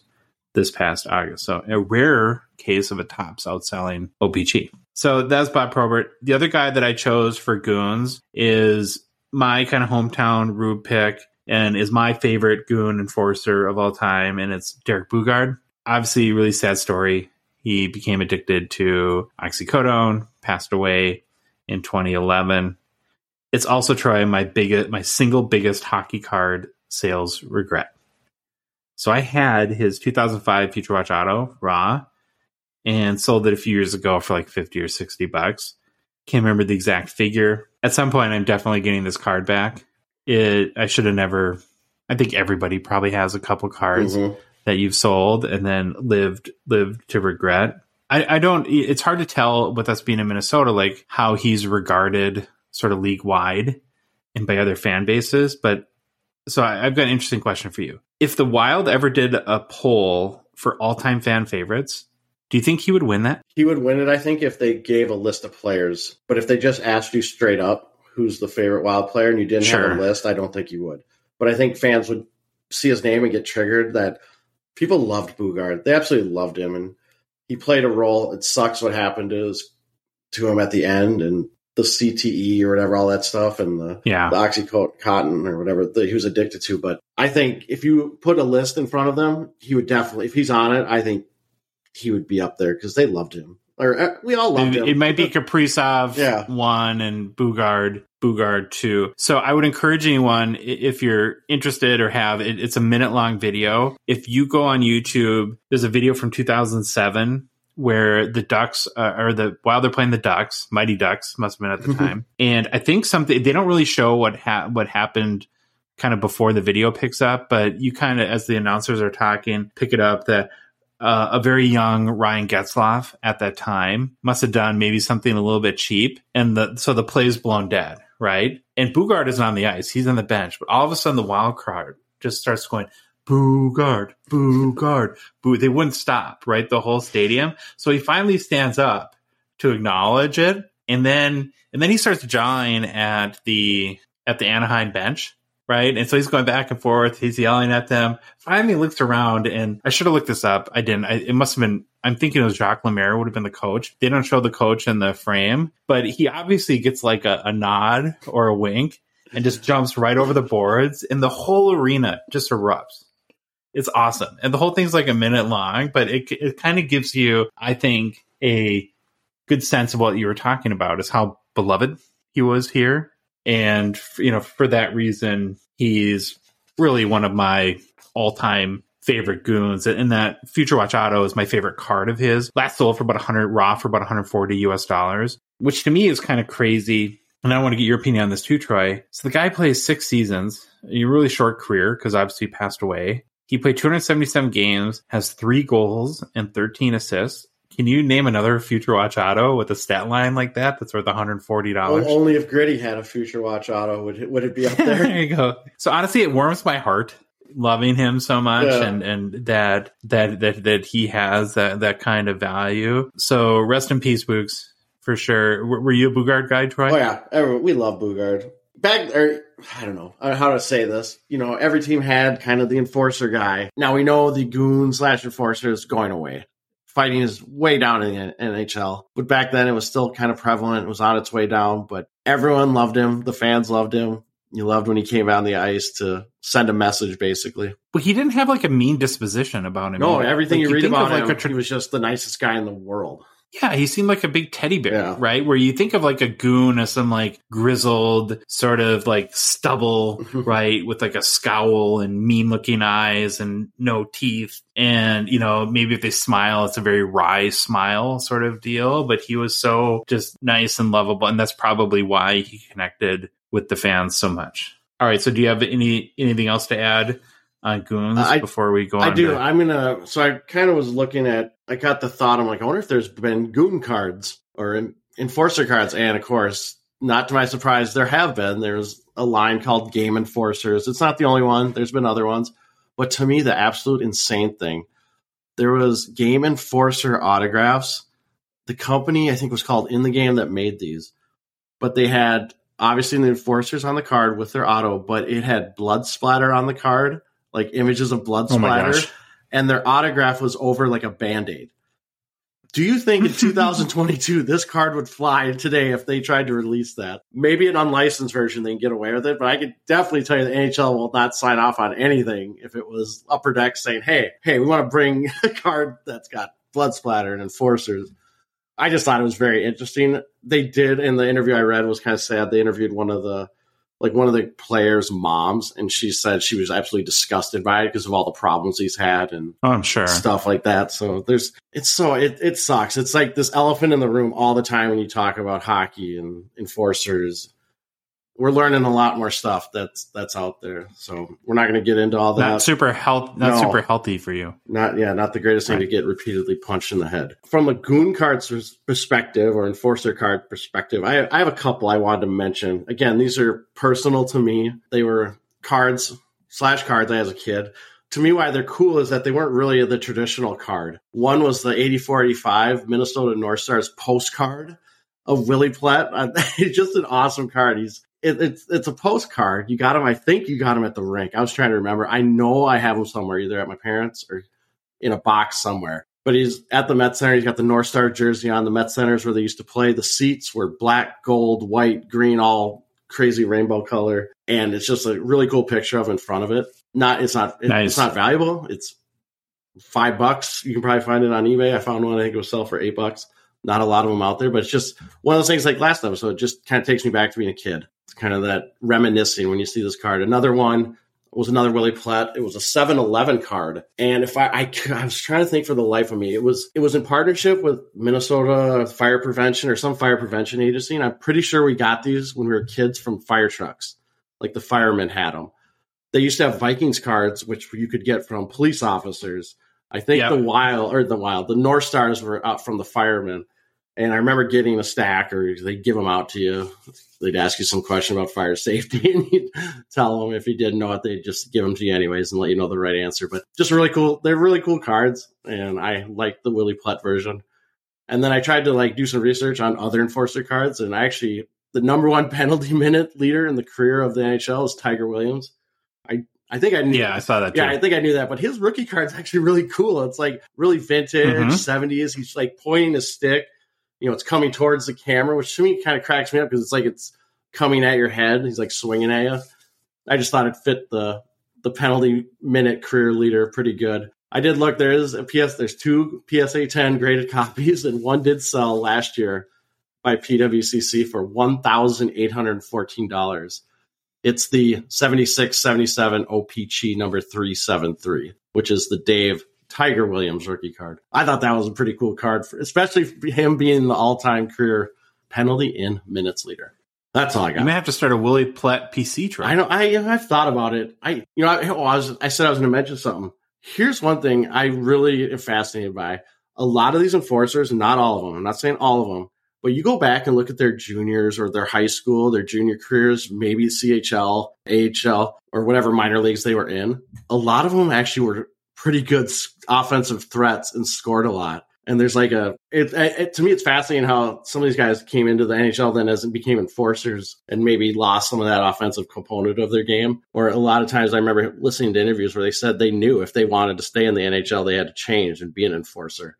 this past August. So a rare case of a Topps outselling OPC. So that's Bob Probert. The other guy that I chose for Goons is my kind of hometown Rube pick and is my favorite Goon enforcer of all time, and it's Derek Boogaard. Obviously, really sad story. He became addicted to oxycodone, passed away in 2011 it's also Troy my biggest my single biggest hockey card sales regret. So I had his 2005 Future Watch Auto raw and sold it a few years ago for like 50 or 60 bucks. Can't remember the exact figure. At some point I'm definitely getting this card back. It I should have never I think everybody probably has a couple cards Mhm. that you've sold and then lived lived to regret. I, I don't. It's hard to tell with us being in Minnesota, like how he's regarded sort of league wide and by other fan bases. But so I, I've got an interesting question for you. If the Wild ever did a poll for all time fan favorites, Do you think he would win that? He would win it, I think, if they gave a list of players. But if they just asked you straight up who's the favorite wild player and you didn't Sure. have a list, I don't think you would. But I think fans would see his name and get triggered that people loved Boogaard. They absolutely loved him and he played a role. It sucks what happened to his, to him at the end and the CTE or whatever, all that stuff and the Yeah. the oxycontin or whatever that he was addicted to. But I think if you put a list in front of them, he would definitely, if he's on it, I think he would be up there because they loved him. Or uh, we all loved It, him. it might be Kaprizov Yeah. one and Boogaard Boogaard two. So I would encourage anyone if you're interested or have it, it's a minute long video. If you go on YouTube, there's a video from 2007 where the Ducks uh, or the while they're playing the Ducks, Mighty Ducks must have been at the time, and I think something they don't really show what ha- what happened kind of before the video picks up, but you kind of as the announcers are talking, pick it up that uh, a very young Ryan Getzlaf at that time must have done maybe something a little bit cheap, and the so the play's blown dead, right? And Boogaard isn't on the ice; he's on the bench. But all of a sudden, the wild card just starts going. Boogaard, Boogaard, boo. They wouldn't stop, right? The whole stadium. So he finally stands up to acknowledge it, and then and then he starts jawing at the at the Anaheim bench, right? And so he's going back and forth. He's yelling at them. Finally, looks around, and I should have looked this up. I didn't. I, it must have been. I'm thinking it was Jacques Lemaire would have been the coach. They don't show the coach in the frame, but he obviously gets like a, a nod or a wink and just jumps right over the boards, and the whole arena just erupts. It's awesome, and the whole thing's like a minute long, but it it kind of gives you, I think, a good sense of what you were talking about is how beloved he was here and you know for that reason he's really one of my all-time favorite goons. And that future watch auto is my favorite card of his. Last sold for about 100 raw for about 140 us dollars which to me is kind of crazy. And i want to get your opinion on this too troy. So the guy plays six seasons a really short career because obviously he passed away. He played 277 games has three goals and 13 assists can you name another Future Watch Auto with a stat line like that that's worth $140? O- Only if Gritty had a Future Watch Auto would it, would it be up [LAUGHS] there. there you go. So honestly, it warms my heart loving him so much Yeah. and, and that, that, that, that he has that, that kind of value. So rest in peace, Boogs, for sure. Were, were you a Boogaard guy, Troy? Oh yeah, we love Boogaard. Back or I don't know how to say this. You know, every team had kind of the enforcer guy. Now we know the goon slash enforcer is going away. Fighting is way down in the NHL, but back then it was still kind of prevalent. It was on its way down, but everyone loved him. The fans loved him. You loved when he came out on the ice to send a message, basically. But he didn't have like a mean disposition about him. No, either. everything Like, you read about him, like tra- he was just the nicest guy in the world. Yeah, he seemed like a big teddy bear, Yeah. right? Where you think of like a goon as some like grizzled sort of like stubble, [LAUGHS] right? With like a scowl and mean looking eyes and no teeth. And, you know, maybe if they smile, it's a very wry smile sort of deal. But he was so just nice and lovable. And that's probably why he connected with the fans so much. All right. So do you have any anything else to add on goons I- before we go on? I do. to- I'm gonna. So I kind of was looking at. I got the thought. I'm like, I wonder if there's been goon cards or en- enforcer cards, and of course, not to my surprise, there have been. There's a line called Game Enforcers. It's not the only one. There's been other ones, but to me, the absolute insane thing, there was Game Enforcer autographs. The company I think was called In the Game that made these, but they had obviously the enforcers on the card with their auto, but it had blood splatter on the card, like images of blood oh splatter gosh. and their autograph was over like a band-aid. Do you think in [LAUGHS] 2022 this card would fly today if they tried to release that? Maybe an unlicensed version they can get away with it, but I could definitely tell you the NHL will not sign off on anything if it was upper deck saying, "Hey, hey, we want to bring [LAUGHS] a card that's got blood splatter and enforcers." I just thought it was very interesting. They did in the interview I read was kind of sad. They interviewed one of the like one of the players' moms, and she said she was absolutely disgusted by it because of all the problems he's had and Oh, I'm sure. stuff like that. So there's it's so it it sucks. It's like this elephant in the room all the time when you talk about hockey and enforcers. We're learning a lot more stuff that's that's out there. So we're not going to get into all that. Not super health. Not No. super healthy for you. Not yeah, not the greatest thing Right. to get repeatedly punched in the head. From a goon card's perspective or enforcer card perspective, I, I have a couple I wanted to mention. Again, these are personal to me. They were cards slash cards I had as a kid. to me why they're cool is that they weren't really the traditional card. One was the 8485 Minnesota North Stars postcard of Willie Plett. It's [LAUGHS] just an awesome card. He's it, it's it's a postcard. You got him. I think you got him at the rink. I was trying to remember. I know I have him somewhere, either at my parents or in a box somewhere. But he's at the Met Center. He's got the North Star jersey on. The Met Centers where they used to play. The seats were black, gold, white, green, all crazy rainbow color, and it's just a really cool picture of in front of it. Not it's not it, nice. it's not valuable. It's five bucks. You can probably find it on eBay. I found one. I think it was sell for eight bucks. Not a lot of them out there, but it's just one of those things like last episode. It just kind of takes me back to being a kid. Kind of that reminiscing when you see this card. Another one was another Willie Plett. It was a 7-Eleven card, and if I, I, I was trying to think for the life of me, it was it was in partnership with Minnesota Fire Prevention or some fire prevention agency, and I'm pretty sure we got these when we were kids from fire trucks, like the firemen had them. They used to have Vikings cards, which you could get from police officers. I think yep. the Wild or the Wild, the North Stars were out from the firemen. And I remember getting a stack, or they'd give them out to you. They'd ask you some question about fire safety, [LAUGHS] and you'd tell them if you didn't know it, they'd just give them to you anyways and let you know the right answer. But just really cool. They're really cool cards, and I like the Willie Plett version. And then I tried to like do some research on other enforcer cards, and actually, the number one [LAUGHS] penalty minute leader in the career of the NHL is Tiger Williams. I I think I knew. Yeah, I saw that. Too. Yeah, I think I knew that. But his rookie card's actually really cool. It's like really vintage mm-hmm. 70s. He's like pointing a stick you know, it's coming towards the camera, which to me kind of cracks me up because it's like it's coming at your head. He's like swinging at you. I just thought it fit the the penalty minute career leader pretty good. I did look. There is a PS. There's two PSA 10 graded [LAUGHS] copies, and one did sell last year by PWCC for one thousand eight hundred fourteen dollars. It's the 7677 OPC number 373, which is the Dave Tiger Williams rookie card. I thought that was a pretty cool card, for, especially for him being the all-time career penalty in minutes leader. That's all I got. You may have to start a Willie Plett PC truck. I know. I I've thought about it. I you know I, oh, I was I said I was going to mention something. Here's one thing I really am fascinated by. A lot of these enforcers, not all of them. I'm not saying all of them, but you go back and look at their juniors or their high school, their junior careers, maybe CHL, AHL, or whatever minor leagues they were in. A lot of them actually were pretty good offensive threats and scored a lot. And there's like a it, it, to me it's fascinating how some of these guys came into the NHL then as it became enforcers and maybe lost some of that offensive component of their game. Or a lot of times I remember listening to interviews where they said they knew if they wanted to stay in the NHL they had to change and be an enforcer.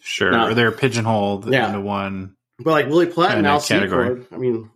Sure, now, or they're pigeonholed yeah. into one. But like Willie Plett and Al. I mean,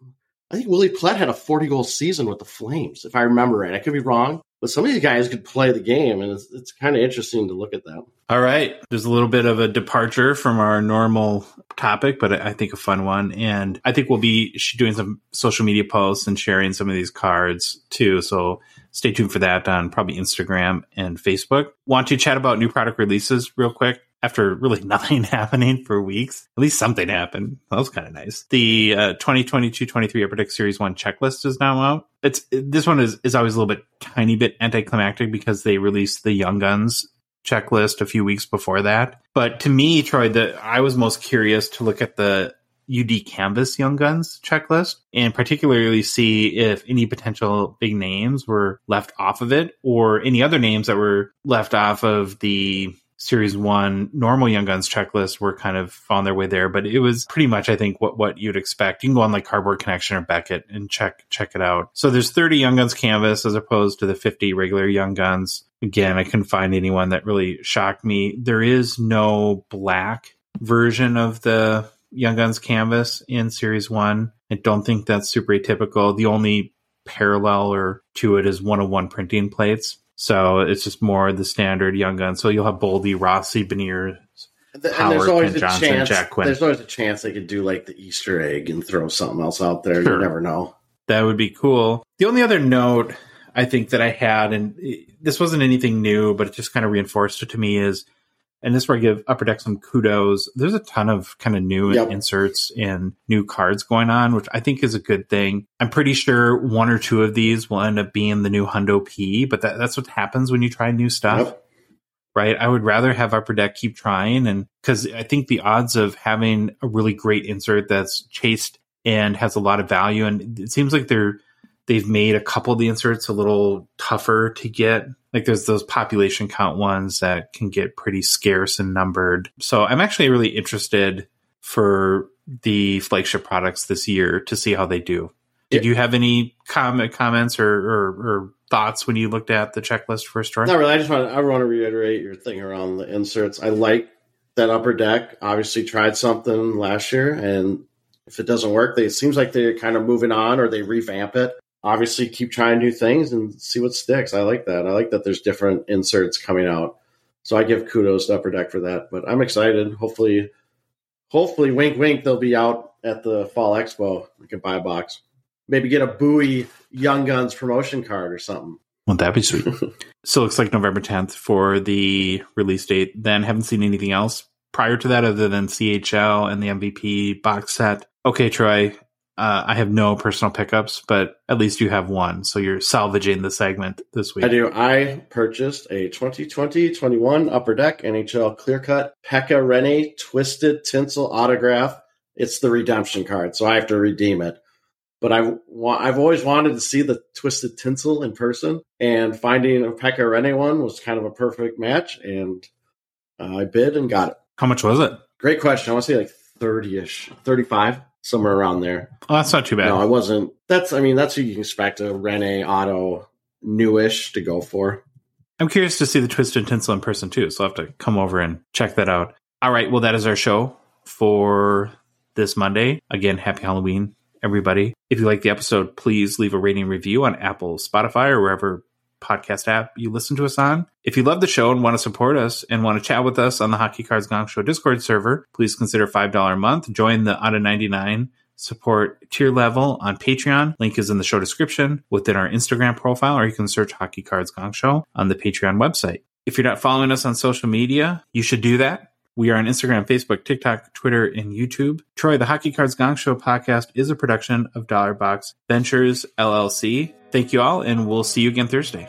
I think Willie Plett had a 40 goal season with the Flames, if I remember right. I could be wrong, but some of these guys could play the game, and it's, it's kind of interesting to look at that. All right. There's a little bit of a departure from our normal topic, but I think a fun one. And I think we'll be doing some social media posts and sharing some of these cards too. So stay tuned for that on probably Instagram and Facebook. Want to chat about new product releases real quick? After really [LAUGHS] nothing happening for weeks. At least something happened. That was kind of nice. The uh, 2022-23 Upper Deck Series 1 checklist is now out. It's this one is is always a little bit tiny bit anticlimactic because they released the Young Guns checklist a few weeks before that. But to me, Troy, the I was most curious to look at the UD Canvas Young Guns checklist and particularly see if any potential big names were left off of it or any other names that were left off of the Series One normal Young Guns checklist were kind of on their way there, but it was pretty much I think what what you'd expect. You can go on like Cardboard Connection or Beckett and check check it out. So there's 30 Young Guns canvas as opposed to the 50 regular Young Guns. Again, I couldn't find anyone that really shocked me. There is no black version of the Young Guns canvas in Series One. I don't think that's super atypical. The only parallel or to it is one of one printing plates. So it's just more the standard young gun. So you'll have Boldy, Rossi, Beniers, Howard, there's always a Johnson, chance. Jack Quinn. There's always a chance they could do like the Easter egg and throw something else out there. Sure. You never know. That would be cool. The only other note I think that I had, and eh, this wasn't anything new, but it just kind of reinforced it to me, is and this is where I give Upper Deck some kudos. There's a ton of kind of new yep. inserts and new cards going on, which I think is a good thing. I'm pretty sure one or two of these will end up being the new Hundo P, but that, that's what happens when you try new stuff. Yep. Right. I would rather have Upper Deck keep trying. And because I think the odds of having a really great insert that's chased and has a lot of value, and it seems like they're, they've made a couple of the inserts a little tougher to get Like there's those population count ones that can get pretty scarce and numbered. So I'm actually really interested for the flagship products this year to see how they do. Did you have any comment comments or, or, or thoughts when you looked at the checklist for a Story? Not really. I just want to, I want to reiterate your thing around the inserts. I like that upper deck. Obviously, tried something last year, and if it doesn't work, they, it seems like they're kind of moving on or they revamp it. Obviously, keep trying new things and see what sticks. I like that. I like that there's different inserts coming out. So I give kudos to Upper Deck for that. But I'm excited. Hopefully, hopefully, wink, wink, they'll be out at the Fall Expo. We can buy a box maybe get a Bowie Young Guns promotion card or something. Wouldn't that be sweet? [LAUGHS] so it looks like November 10th for the release date. Then haven't seen anything else prior to that other than CHL and the MVP box set. Okay, Troy, uh, I have no personal pickups, but at least you have one. So you're salvaging the segment this week. I do. I purchased a 2020-21 Upper Deck NHL Clear Cut Pekka Rinne Twisted Tinsel Autograph. It's the redemption card, so I have to redeem it but I've, I've always wanted to see the twisted tinsel in person, and finding a Pekka Rinne one was kind of a perfect match, and uh, I bid and got it. How much was it? Great question. I want to say like thirty ish, thirty five, somewhere around there. Oh, that's not too bad. No, I wasn't. That's I mean that's what you can expect a Rinne auto newish to go for. I'm curious to see the twisted tinsel in person too, so I'll have to come over and check that out. All right, well that is our show for this Monday. Again, happy Halloween everybody. If you like the episode, please leave a rating review on Apple, Spotify, or wherever podcast app you listen to us on. If you love the show and want to support us and want to chat with us on the Hockey Cards Gong Show Discord server, please consider $5 a month. Join the out of 99 support tier level on Patreon. Link is in the show description within our Instagram profile, or you can search Hockey Cards Gong Show on the Patreon website. If you're not following us on social media, you should do that. We are on Instagram, Facebook, TikTok, Twitter, and YouTube. Troy, the Hockey Cards Gong Show podcast is a production of Dollar Box Ventures LLC. Thank you all, and we'll see you again Thursday.